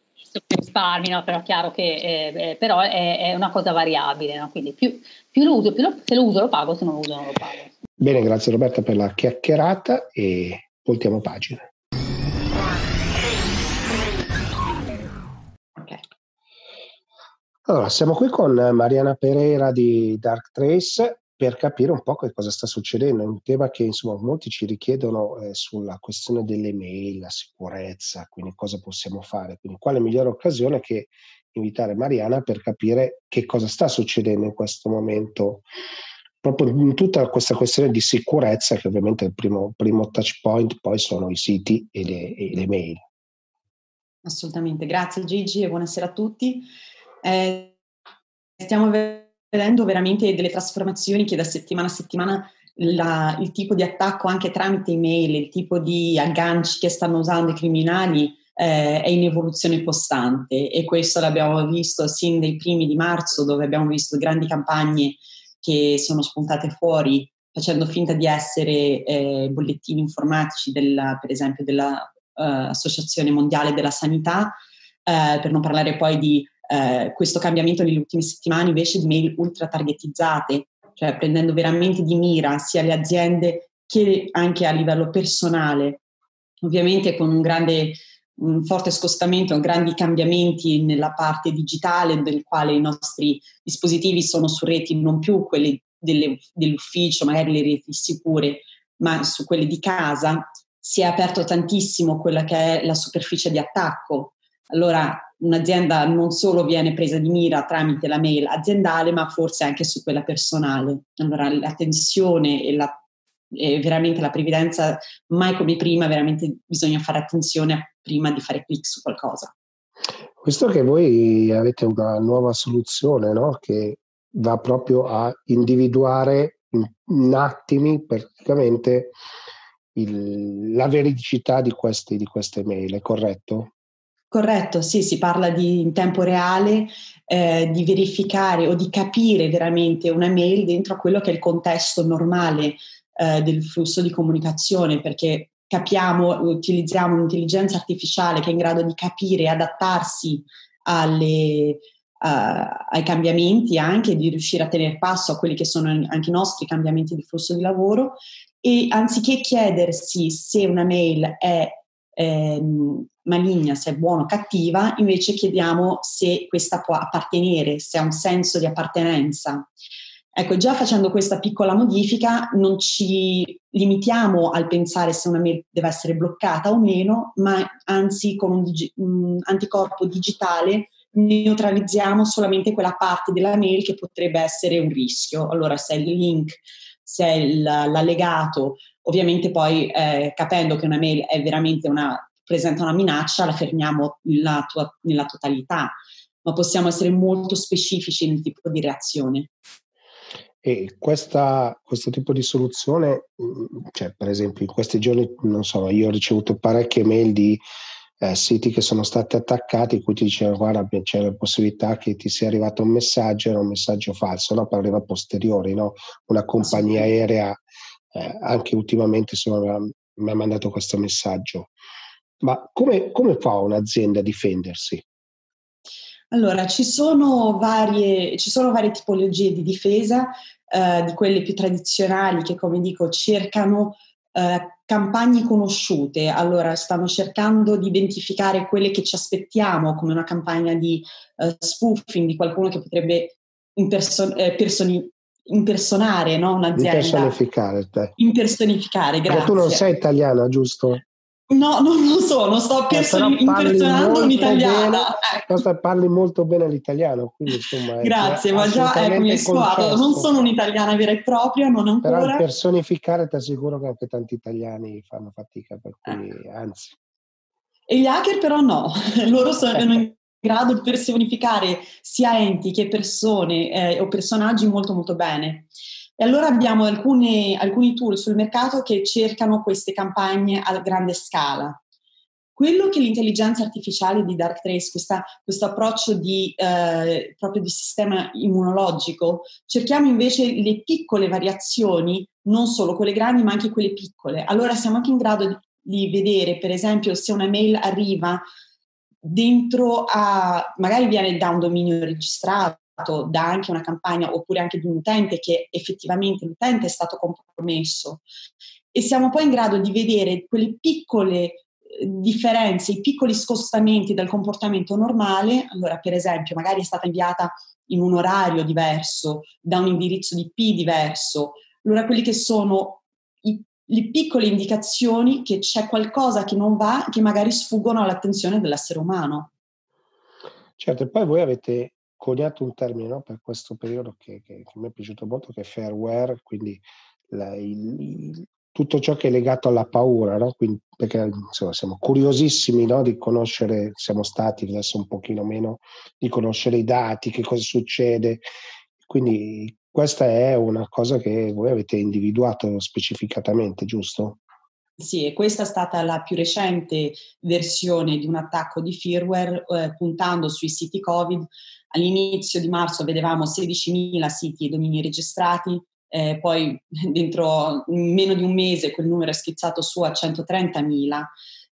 più risparmi, no? però è chiaro che eh, eh, però è, è, una cosa variabile, no? quindi più, più, lo uso, più lo, se lo uso lo pago, se non lo uso non lo pago.
Bene, grazie Roberta per la chiacchierata e voltiamo pagina. Allora, siamo qui con Mariana Pereira di Dark Trace per capire un po' che cosa sta succedendo. È un tema che insomma molti ci richiedono eh, sulla questione delle mail, la sicurezza, quindi cosa possiamo fare. Quindi quale migliore occasione che invitare Mariana per capire che cosa sta succedendo in questo momento proprio in tutta questa questione di sicurezza che ovviamente il primo, primo touch point poi sono i siti e le, e le mail.
Assolutamente, grazie Gigi e buonasera a tutti. Eh, stiamo vedendo vedendo veramente delle trasformazioni che da settimana a settimana la, il tipo di attacco anche tramite email, il tipo di agganci che stanno usando i criminali eh, è in evoluzione costante. E questo l'abbiamo visto sin dai primi di marzo dove abbiamo visto grandi campagne che sono spuntate fuori facendo finta di essere eh, bollettini informatici della, per esempio dell'Associazione uh, Mondiale della Sanità, eh, per non parlare poi di eh, questo cambiamento nelle ultime settimane invece di mail ultra targetizzate, cioè prendendo veramente di mira sia le aziende che anche a livello personale, ovviamente con un grande un forte scostamento, grandi cambiamenti nella parte digitale del quale i nostri dispositivi sono su reti non più quelle delle, dell'ufficio, magari le reti sicure, ma su quelle di casa, si è aperto tantissimo quella che è la superficie di attacco. Allora, un'azienda non solo viene presa di mira tramite la mail aziendale, ma forse anche su quella personale. Allora la tensione e, la, e veramente la previdenza, mai come prima, veramente bisogna fare attenzione prima di fare click su qualcosa.
Visto che voi avete una nuova soluzione no? che va proprio a individuare in, in attimi praticamente il, la veridicità di, questi, di queste mail, è corretto?
Corretto, sì, si parla di in tempo reale eh, di verificare o di capire veramente una mail dentro a quello che è il contesto normale eh, del flusso di comunicazione, perché capiamo, utilizziamo un'intelligenza artificiale che è in grado di capire e adattarsi alle, uh, ai cambiamenti, anche di riuscire a tenere passo a quelli che sono anche i nostri cambiamenti di flusso di lavoro. E anziché chiedersi se una mail è ehm, maligna, se è buona o cattiva, invece chiediamo se questa può appartenere, se ha un senso di appartenenza. Ecco, già facendo questa piccola modifica non ci limitiamo al pensare se una mail deve essere bloccata o meno, ma anzi con un, digi- un anticorpo digitale neutralizziamo solamente quella parte della mail che potrebbe essere un rischio. Allora, se è il link, se è l'allegato, ovviamente poi eh, capendo che una mail è veramente una, presenta una minaccia, la fermiamo nella, tua, nella totalità, ma possiamo essere molto specifici nel tipo di reazione.
E questa, questo tipo di soluzione, mm, cioè per esempio in questi giorni, non so, io ho ricevuto parecchie mail di eh, siti che sono stati attaccati in cui ti dicevano guarda c'è la possibilità che ti sia arrivato un messaggio, era un messaggio falso, no? per arriva posteriori, no? una compagnia aerea eh, anche ultimamente insomma, mi ha mandato questo messaggio. Ma come, come fa un'azienda a difendersi?
Allora, ci sono varie, ci sono varie tipologie di difesa, eh, di quelle più tradizionali che, come dico, cercano eh, campagne conosciute. Allora, stanno cercando di identificare quelle che ci aspettiamo come una campagna di eh, spoofing di qualcuno che potrebbe imperson- eh, personi- impersonare no? un'azienda.
Impersonificare. Te.
Impersonificare, grazie.
Ma tu non sei italiana, giusto?
No, non lo so, non sto person- eh, impersonando un'italiana.
Bene, ecco. parli molto bene l'italiano, quindi insomma...
Grazie, ma già ecco, mi squadro, non sono un'italiana vera e propria, non ancora.
Però personificare ti assicuro che anche tanti italiani fanno fatica, per cui eh. anzi...
E gli hacker però no, loro sono grado di personificare sia enti che persone eh, o personaggi molto molto bene. E allora abbiamo alcune, alcuni tool sul mercato che cercano queste campagne a grande scala. Quello che l'intelligenza artificiale di Darktrace, questa, questo approccio di, eh, proprio di sistema immunologico, cerchiamo invece le piccole variazioni, non solo quelle grandi ma anche quelle piccole. Allora siamo anche in grado di, di vedere, per esempio, se una mail arriva dentro a, magari viene da un dominio registrato, da anche una campagna oppure anche di un utente che effettivamente l'utente è stato compromesso. E siamo poi in grado di vedere quelle piccole eh, differenze, i piccoli scostamenti dal comportamento normale, allora per esempio magari è stata inviata in un orario diverso, da un indirizzo di IP diverso, allora quelli che sono le piccole indicazioni che c'è qualcosa che non va, che magari sfuggono all'attenzione dell'essere umano.
Certo, e poi voi avete coniato un termine no, per questo periodo che, che, che, mi è piaciuto molto, che è fairware, quindi la, il, il, tutto ciò che è legato alla paura, no? quindi, perché insomma, siamo curiosissimi no, di conoscere, siamo stati adesso un pochino meno, di conoscere i dati, che cosa succede. Quindi questa è una cosa che voi avete individuato specificatamente, giusto?
Sì, e questa è stata la più recente versione di un attacco di firmware eh, puntando sui siti Covid All'inizio di marzo vedevamo 16.000 siti e domini registrati, eh, poi dentro meno di un mese quel numero è schizzato su a 130.000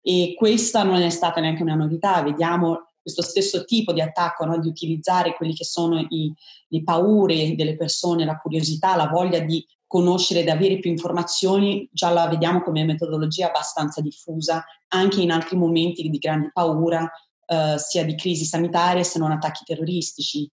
e questa non è stata neanche una novità, vediamo questo stesso tipo di attacco, no? di utilizzare quelli che sono i, le paure delle persone, la curiosità, la voglia di conoscere, di avere più informazioni, già la vediamo come metodologia abbastanza diffusa anche in altri momenti di grande paura eh, sia di crisi sanitarie se non attacchi terroristici.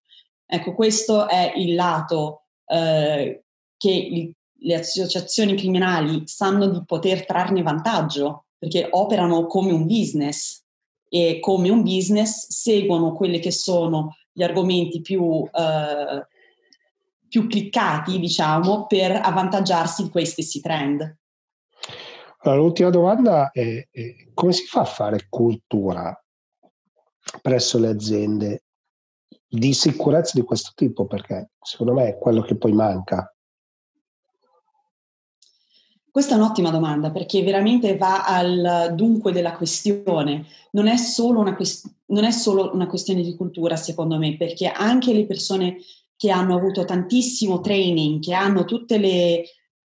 Ecco, questo è il lato eh, che il, le associazioni criminali sanno di poter trarne vantaggio, perché operano come un business. E come un business seguono quelli che sono gli argomenti più, eh, più cliccati, diciamo, per avvantaggiarsi di quei stessi trend.
Allora, l'ultima domanda è, è come si fa a fare cultura presso le aziende di sicurezza di questo tipo? Perché secondo me è quello che poi manca.
Questa è un'ottima domanda perché veramente va al dunque della questione. Non è, solo una quest- non è solo una questione di cultura, secondo me, perché anche le persone che hanno avuto tantissimo training, che hanno tutte le,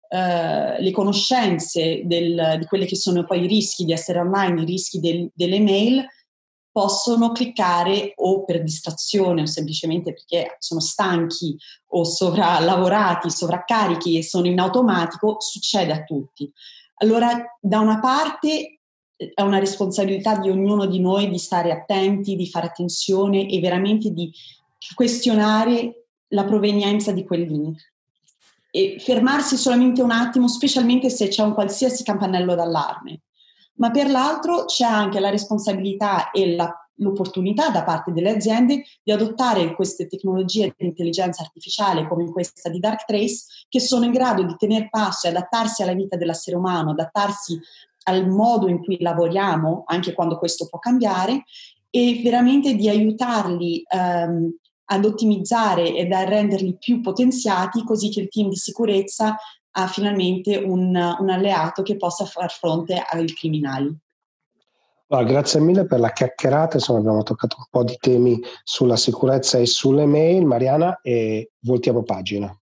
uh, le conoscenze del, di quelli che sono poi i rischi di essere online, i rischi del, delle mail, possono cliccare o per distrazione o semplicemente perché sono stanchi o sovrallavorati, sovraccarichi e sono in automatico, succede a tutti. Allora, da una parte è una responsabilità di ognuno di noi di stare attenti, di fare attenzione e veramente di questionare la provenienza di quel link. E fermarsi solamente un attimo, specialmente se c'è un qualsiasi campanello d'allarme ma per l'altro c'è anche la responsabilità e la, l'opportunità da parte delle aziende di adottare queste tecnologie di intelligenza artificiale come questa di Dark Trace che sono in grado di tenere passo e adattarsi alla vita dell'essere umano, adattarsi al modo in cui lavoriamo, anche quando questo può cambiare, e veramente di aiutarli um, ad ottimizzare ed a renderli più potenziati così che il team di sicurezza ha finalmente un, un alleato che possa far fronte ai criminali.
Allora, grazie mille per la chiacchierata, insomma abbiamo toccato un po' di temi sulla sicurezza e sulle mail, Mariana, e voltiamo pagina.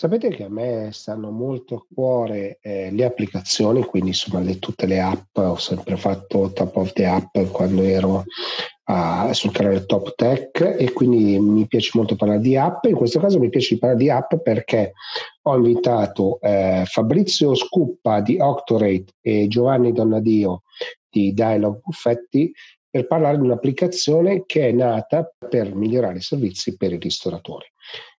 Sapete che a me stanno molto a cuore eh, le applicazioni, quindi insomma le, tutte le app, ho sempre fatto top of the app quando ero uh, sul canale Top Tech e quindi mi piace molto parlare di app. In questo caso mi piace parlare di app perché ho invitato eh, Fabrizio Scuppa di Octorate e Giovanni Donnadio di Dialog Buffetti per parlare di un'applicazione che è nata per migliorare i servizi per i ristoratori.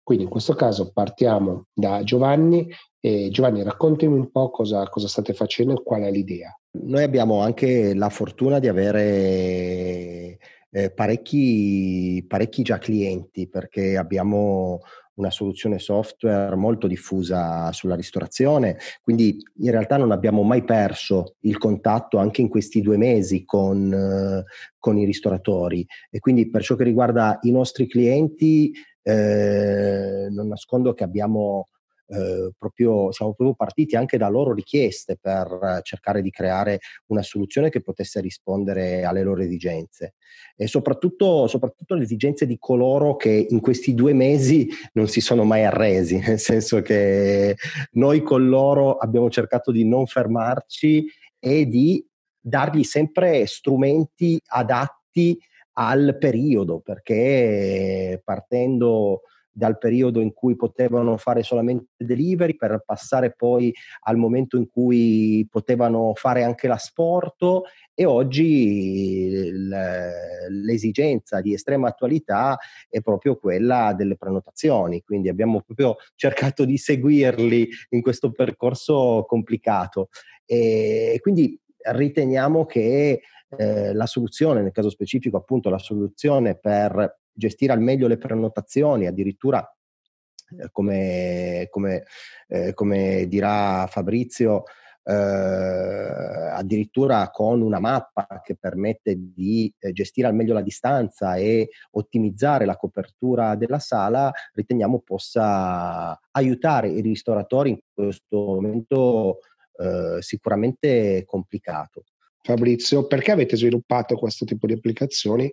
Quindi in questo caso partiamo da Giovanni. E Giovanni, raccontami un po' cosa, cosa state facendo e qual è l'idea.
Noi abbiamo anche la fortuna di avere eh, parecchi, parecchi già clienti perché abbiamo una soluzione software molto diffusa sulla ristorazione, quindi in realtà non abbiamo mai perso il contatto anche in questi due mesi con, con i ristoratori e quindi per ciò che riguarda i nostri clienti eh, non nascondo che abbiamo eh, proprio, siamo proprio partiti anche da loro richieste per cercare di creare una soluzione che potesse rispondere alle loro esigenze. E soprattutto, soprattutto le esigenze di coloro che in questi due mesi non si sono mai arresi, nel senso che noi con loro abbiamo cercato di non fermarci e di dargli sempre strumenti adatti al periodo, perché partendo dal periodo in cui potevano fare solamente delivery per passare poi al momento in cui potevano fare anche l'asporto e oggi l'esigenza di estrema attualità è proprio quella delle prenotazioni, quindi abbiamo proprio cercato di seguirli in questo percorso complicato. E quindi riteniamo che eh, la soluzione, nel caso specifico appunto la soluzione per gestire al meglio le prenotazioni, addirittura eh, come, come, eh, come, dirà Fabrizio, eh, addirittura con una mappa che permette di eh, gestire al meglio la distanza e ottimizzare la copertura della sala, riteniamo possa aiutare i ristoratori in questo momento sicuramente complicato.
Fabrizio, perché avete sviluppato questo tipo di applicazioni?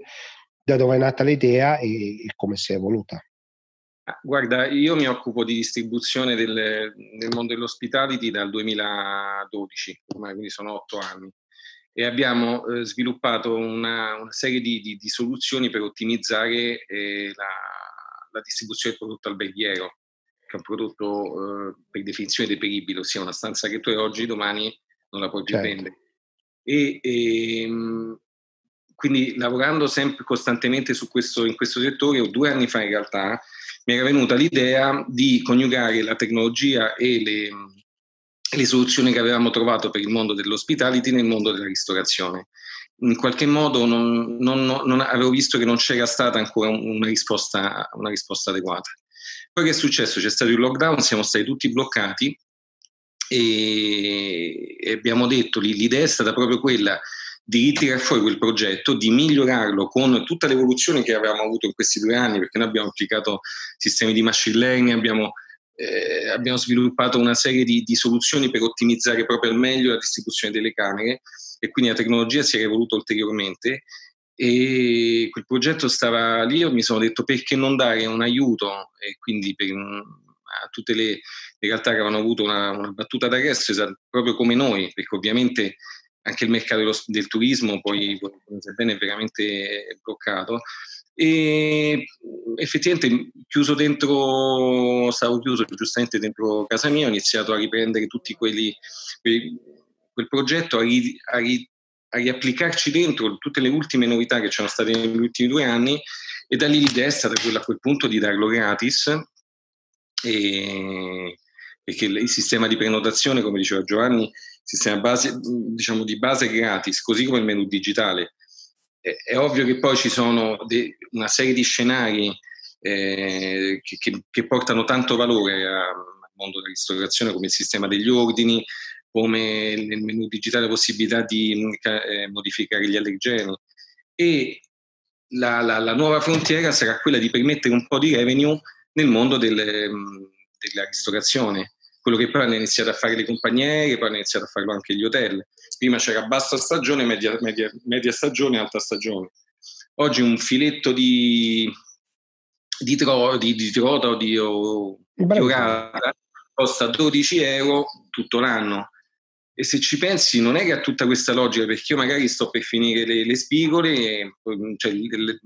Da dove è nata l'idea e, e come si è evoluta?
Ah, guarda, io mi occupo di distribuzione del, nel mondo dell'hospitality dal 2012, ormai quindi sono otto anni, e abbiamo eh, sviluppato una, una serie di, di, di, soluzioni per ottimizzare eh, la, la, distribuzione del prodotto alberghiero, che è un prodotto eh, per definizione deperibile, ossia una stanza che tu hai oggi, domani non la puoi più certo. vendere. E, e, ehm, quindi lavorando sempre costantemente questo, in questo settore, due anni fa in realtà, mi era venuta l'idea di coniugare la tecnologia e le, le soluzioni che avevamo trovato per il mondo dell'ospitality nel mondo della ristorazione. In qualche modo non, non, non avevo visto che non c'era stata ancora una risposta, una risposta adeguata. Poi che è successo? C'è stato il lockdown, siamo stati tutti bloccati e, abbiamo detto l'idea è stata proprio quella di ritirare fuori quel progetto, di migliorarlo con tutta l'evoluzione che avevamo avuto in questi due anni, perché noi abbiamo applicato sistemi di machine learning, abbiamo eh, abbiamo sviluppato una serie di, di, soluzioni per ottimizzare proprio al meglio la distribuzione delle camere e quindi la tecnologia si è evoluta ulteriormente. E quel progetto stava lì, io mi sono detto perché non dare un aiuto? E quindi per, a tutte le, le, realtà che avevano avuto una, una battuta d'arresto proprio come noi, perché ovviamente anche il mercato dello, del turismo poi, come bene, è veramente bloccato. E effettivamente chiuso dentro, stavo chiuso giustamente dentro casa mia, ho iniziato a riprendere tutti quelli, quelli quel progetto, a, ri, a, ri, a, riapplicarci dentro tutte le ultime novità che c'erano state negli ultimi due anni e da lì l'idea è stata quella a quel punto di darlo gratis e, perché il sistema di prenotazione, come diceva Giovanni, sistema base, diciamo di base gratis, così come il menu digitale, è ovvio che poi ci sono de- una serie di scenari eh, che, che, che, portano tanto valore al mondo della ristorazione, come il sistema degli ordini, come nel menu digitale la possibilità di eh, modificare gli allergeni. E la, la, la, nuova frontiera sarà quella di permettere un po' di revenue nel mondo del, della ristorazione quello che poi hanno iniziato a fare le compagnie aeree, poi hanno iniziato a farlo anche gli hotel. Prima c'era bassa stagione, media, media, media stagione, alta stagione. Oggi un filetto di, di, tro, di, di trota o di, o, di orata costa 12 euro tutto l'anno. E se ci pensi, non è che ha tutta questa logica, perché io magari sto per finire le, le spigole cioè, le,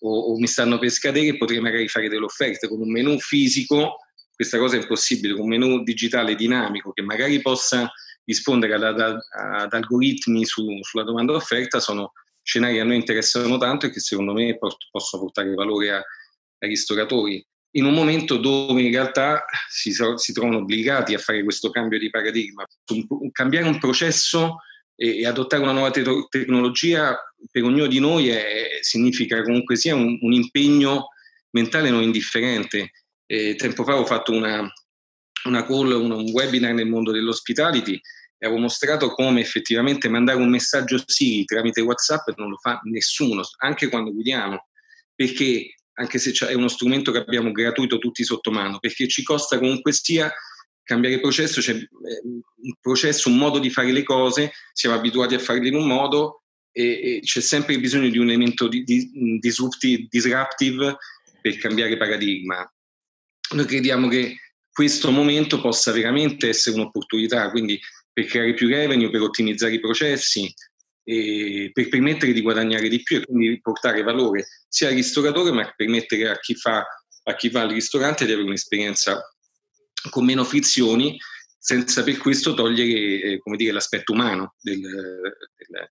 o, o, mi stanno per scadere e potrei magari fare delle offerte con un menù fisico questa cosa è impossibile con un menu digitale dinamico che magari possa rispondere ad, ad, ad algoritmi su, sulla domanda offerta sono scenari che a noi interessano tanto e che secondo me possono portare valore a, ai ristoratori in un momento dove in realtà si, si, trovano obbligati a fare questo cambio di paradigma. Un, cambiare un processo e, e adottare una nuova te- tecnologia per ognuno di noi è, significa comunque sia un, un impegno mentale non indifferente. E tempo fa ho fatto una, una call, un, un webinar nel mondo dell'hospitality e avevo mostrato come effettivamente mandare un messaggio sì tramite WhatsApp non lo fa nessuno, anche quando guidiamo, perché anche se è uno strumento che abbiamo gratuito tutti sotto mano, perché ci costa comunque sia cambiare processo, c'è eh, un processo, un modo di fare le cose, siamo abituati a farle in un modo e, e c'è sempre bisogno di un elemento di, di, disruptive, per cambiare paradigma. Noi crediamo che questo momento possa veramente essere un'opportunità, quindi per creare più revenue, per ottimizzare i processi, per permettere di guadagnare di più e quindi portare valore sia al ristoratore ma permettere a chi fa, a chi va al ristorante di avere un'esperienza con meno frizioni senza per questo togliere eh, come dire, l'aspetto umano del, del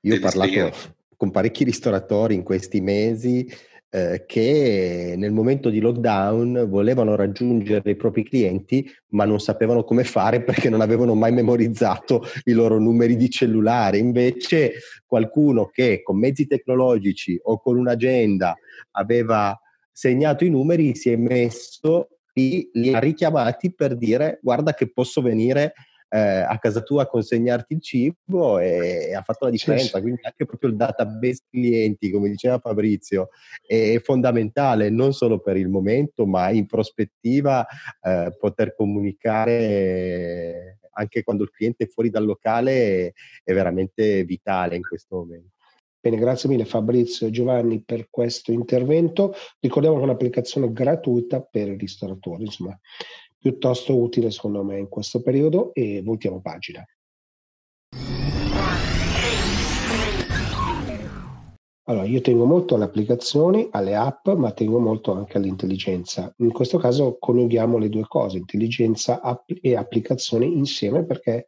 Io ho parlato con parecchi ristoratori in questi mesi eh, che nel momento di lockdown volevano raggiungere i propri clienti ma non sapevano come fare perché non avevano mai memorizzato i loro numeri di cellulare. Invece qualcuno che con mezzi tecnologici o con un'agenda aveva segnato i numeri si è messo e li ha richiamati per dire guarda che posso venire eh, a casa tua a consegnarti il cibo e, e ha fatto la differenza. Quindi anche proprio il database clienti, come diceva Fabrizio, è fondamentale non solo per il momento, ma in prospettiva eh, poter comunicare anche quando il cliente è fuori dal locale è veramente vitale in questo momento.
Bene, grazie mille Fabrizio e Giovanni per questo intervento. Ricordiamo che è un'applicazione gratuita per i ristoratori, insomma, piuttosto utile secondo me in questo periodo e voltiamo pagina. Allora, io tengo molto alle applicazioni, alle app, ma tengo molto anche all'intelligenza. In questo caso coniughiamo le due cose, intelligenza e applicazioni insieme perché,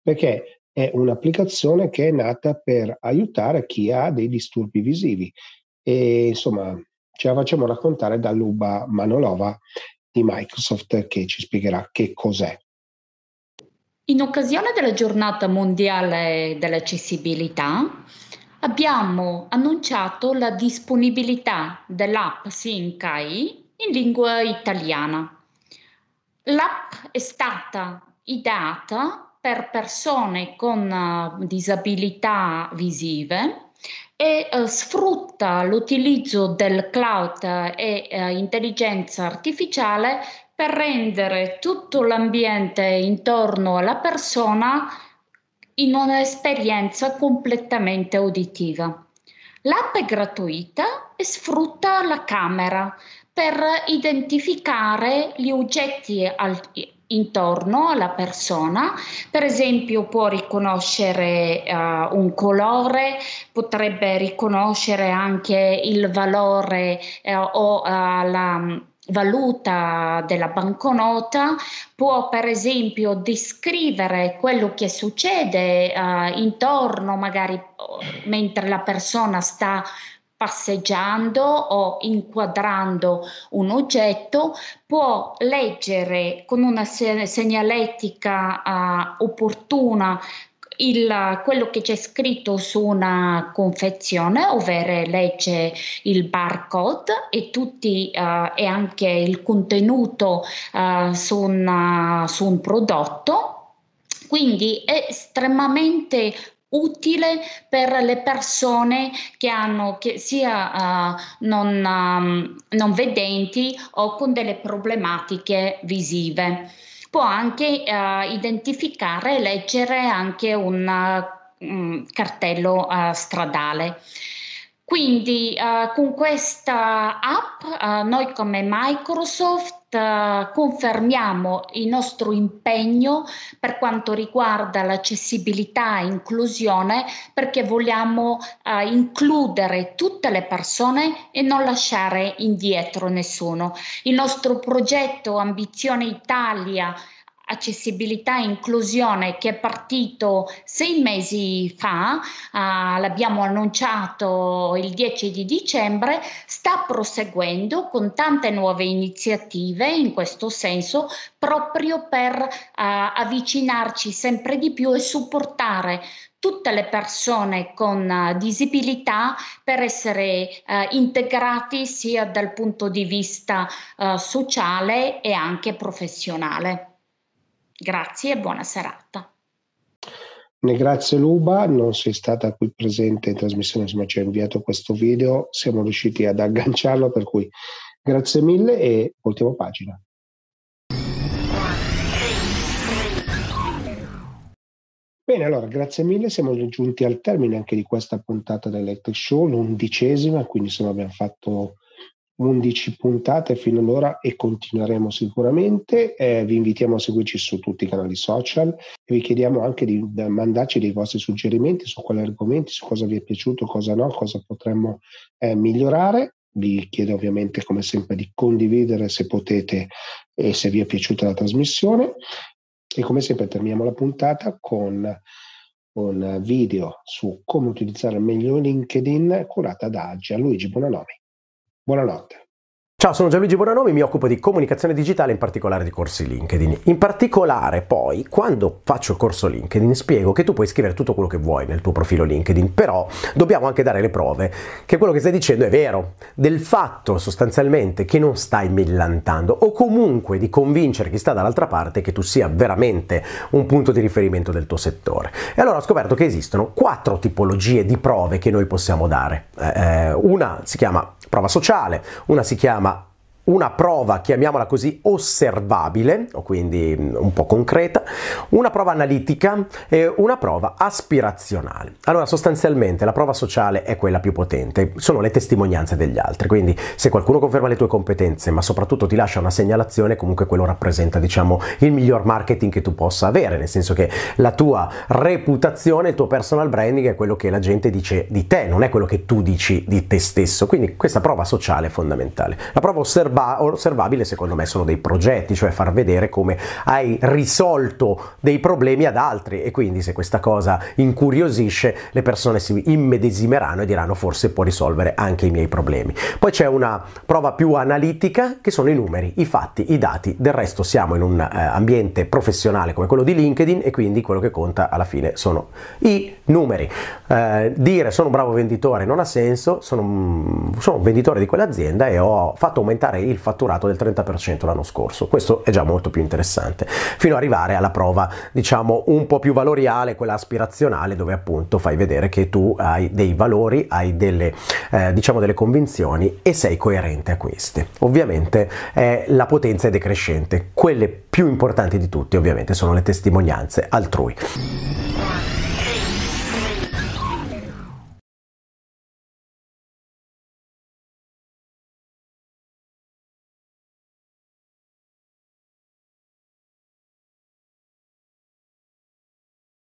perché è un'applicazione che è nata per aiutare chi ha dei disturbi visivi. E insomma, ce la facciamo raccontare da Luba Manolova di Microsoft che ci spiegherà che cos'è.
In occasione della giornata mondiale dell'accessibilità abbiamo annunciato la disponibilità dell'app SyncAI in lingua italiana. L'app è stata ideata per persone con uh, disabilità visive e uh, sfrutta l'utilizzo del cloud e uh, intelligenza artificiale per rendere tutto l'ambiente intorno alla persona in un'esperienza completamente uditiva. L'app è gratuita e sfrutta la camera per identificare gli oggetti intorno alla persona, per esempio può riconoscere uh, un colore, potrebbe riconoscere anche il valore uh, o uh, la valuta della banconota, può per esempio descrivere quello che succede intorno, magari mentre la persona sta passeggiando o inquadrando un oggetto, può leggere con una segnaletica uh, opportuna il, quello che c'è scritto su una confezione, ovvero legge il barcode e, tutti, uh, e anche il contenuto uh, su, una, su un prodotto. Quindi è estremamente utile per le persone che hanno che sia uh, non, um, non vedenti o con delle problematiche visive può anche uh, identificare e leggere anche un uh, cartello uh, stradale. Quindi con questa app noi come Microsoft uh, confermiamo il nostro impegno per quanto riguarda l'accessibilità e inclusione perché vogliamo includere tutte le persone e non lasciare indietro nessuno. Il nostro progetto Ambizione Italia accessibilità e inclusione che è partito sei mesi fa, uh, l'abbiamo annunciato il 10 di dicembre, sta proseguendo con tante nuove iniziative in questo senso proprio per uh, avvicinarci sempre di più e supportare tutte le persone con uh, disabilità per essere uh, integrati sia dal punto di vista uh, sociale e anche professionale. Grazie e buona serata.
Grazie Luba, non sei stata qui presente in trasmissione, ma ci hai inviato questo video, siamo riusciti ad agganciarlo, per cui grazie mille e ultima pagina. Bene, allora grazie mille, siamo giunti al termine anche di questa puntata dell'Electric Show, l'undicesima, quindi insomma abbiamo fatto 11 puntate fino ad ora e continueremo sicuramente. Eh, vi invitiamo a seguirci su tutti i canali social e vi chiediamo anche di mandarci dei vostri suggerimenti su quali argomenti, su cosa vi è piaciuto, cosa no, cosa potremmo eh, migliorare. Vi chiedo ovviamente come sempre di condividere se potete e se vi è piaciuta la trasmissione. E come sempre terminiamo la puntata con un video su come utilizzare meglio LinkedIn curata da Gianluigi Bonanomi. Buonanotte.
Ciao, sono Gianluigi Bonanomi, mi occupo di comunicazione digitale, in particolare di corsi LinkedIn. In particolare poi, quando faccio il corso LinkedIn, spiego che tu puoi scrivere tutto quello che vuoi nel tuo profilo LinkedIn, però dobbiamo anche dare le prove che quello che stai dicendo è vero, del fatto sostanzialmente che non stai millantando o comunque di convincere chi sta dall'altra parte che tu sia veramente un punto di riferimento del tuo settore. E allora ho scoperto che esistono quattro tipologie di prove che noi possiamo dare. Eh, eh una si chiama prova sociale, una si chiama una prova, chiamiamola così, osservabile, o quindi mm, un po' concreta, una prova analitica e una prova aspirazionale. Allora, sostanzialmente la prova sociale è quella più potente, sono le testimonianze degli altri, quindi se qualcuno conferma le tue competenze, ma soprattutto ti lascia una segnalazione, comunque quello rappresenta, diciamo, il miglior marketing che tu possa avere, nel senso che la tua reputazione, il tuo personal branding è quello che la gente dice di te, non è quello che tu dici di te stesso, quindi questa prova sociale è fondamentale. La prova osservabile osserva- osservabile secondo me sono dei progetti, cioè far vedere come hai risolto dei problemi ad altri e quindi se questa cosa incuriosisce le persone si immedesimeranno e diranno forse può risolvere anche i miei problemi. Poi c'è una prova più analitica che sono i numeri, i fatti, i dati, del resto siamo in un eh, ambiente professionale come quello di LinkedIn e quindi quello che conta alla fine sono i numeri. Eh, dire sono un bravo venditore non ha senso, sono, sono un venditore di quell'azienda e ho fatto aumentare il fatturato del 30% l'anno scorso. Questo è già molto più interessante, fino ad arrivare alla prova, diciamo, un po' più valoriale, quella aspirazionale, dove appunto fai vedere che tu hai dei valori, hai delle, eh, diciamo, delle convinzioni e sei coerente a queste. Ovviamente eh, la potenza è decrescente. Quelle più importanti di tutte, ovviamente, sono le testimonianze altrui.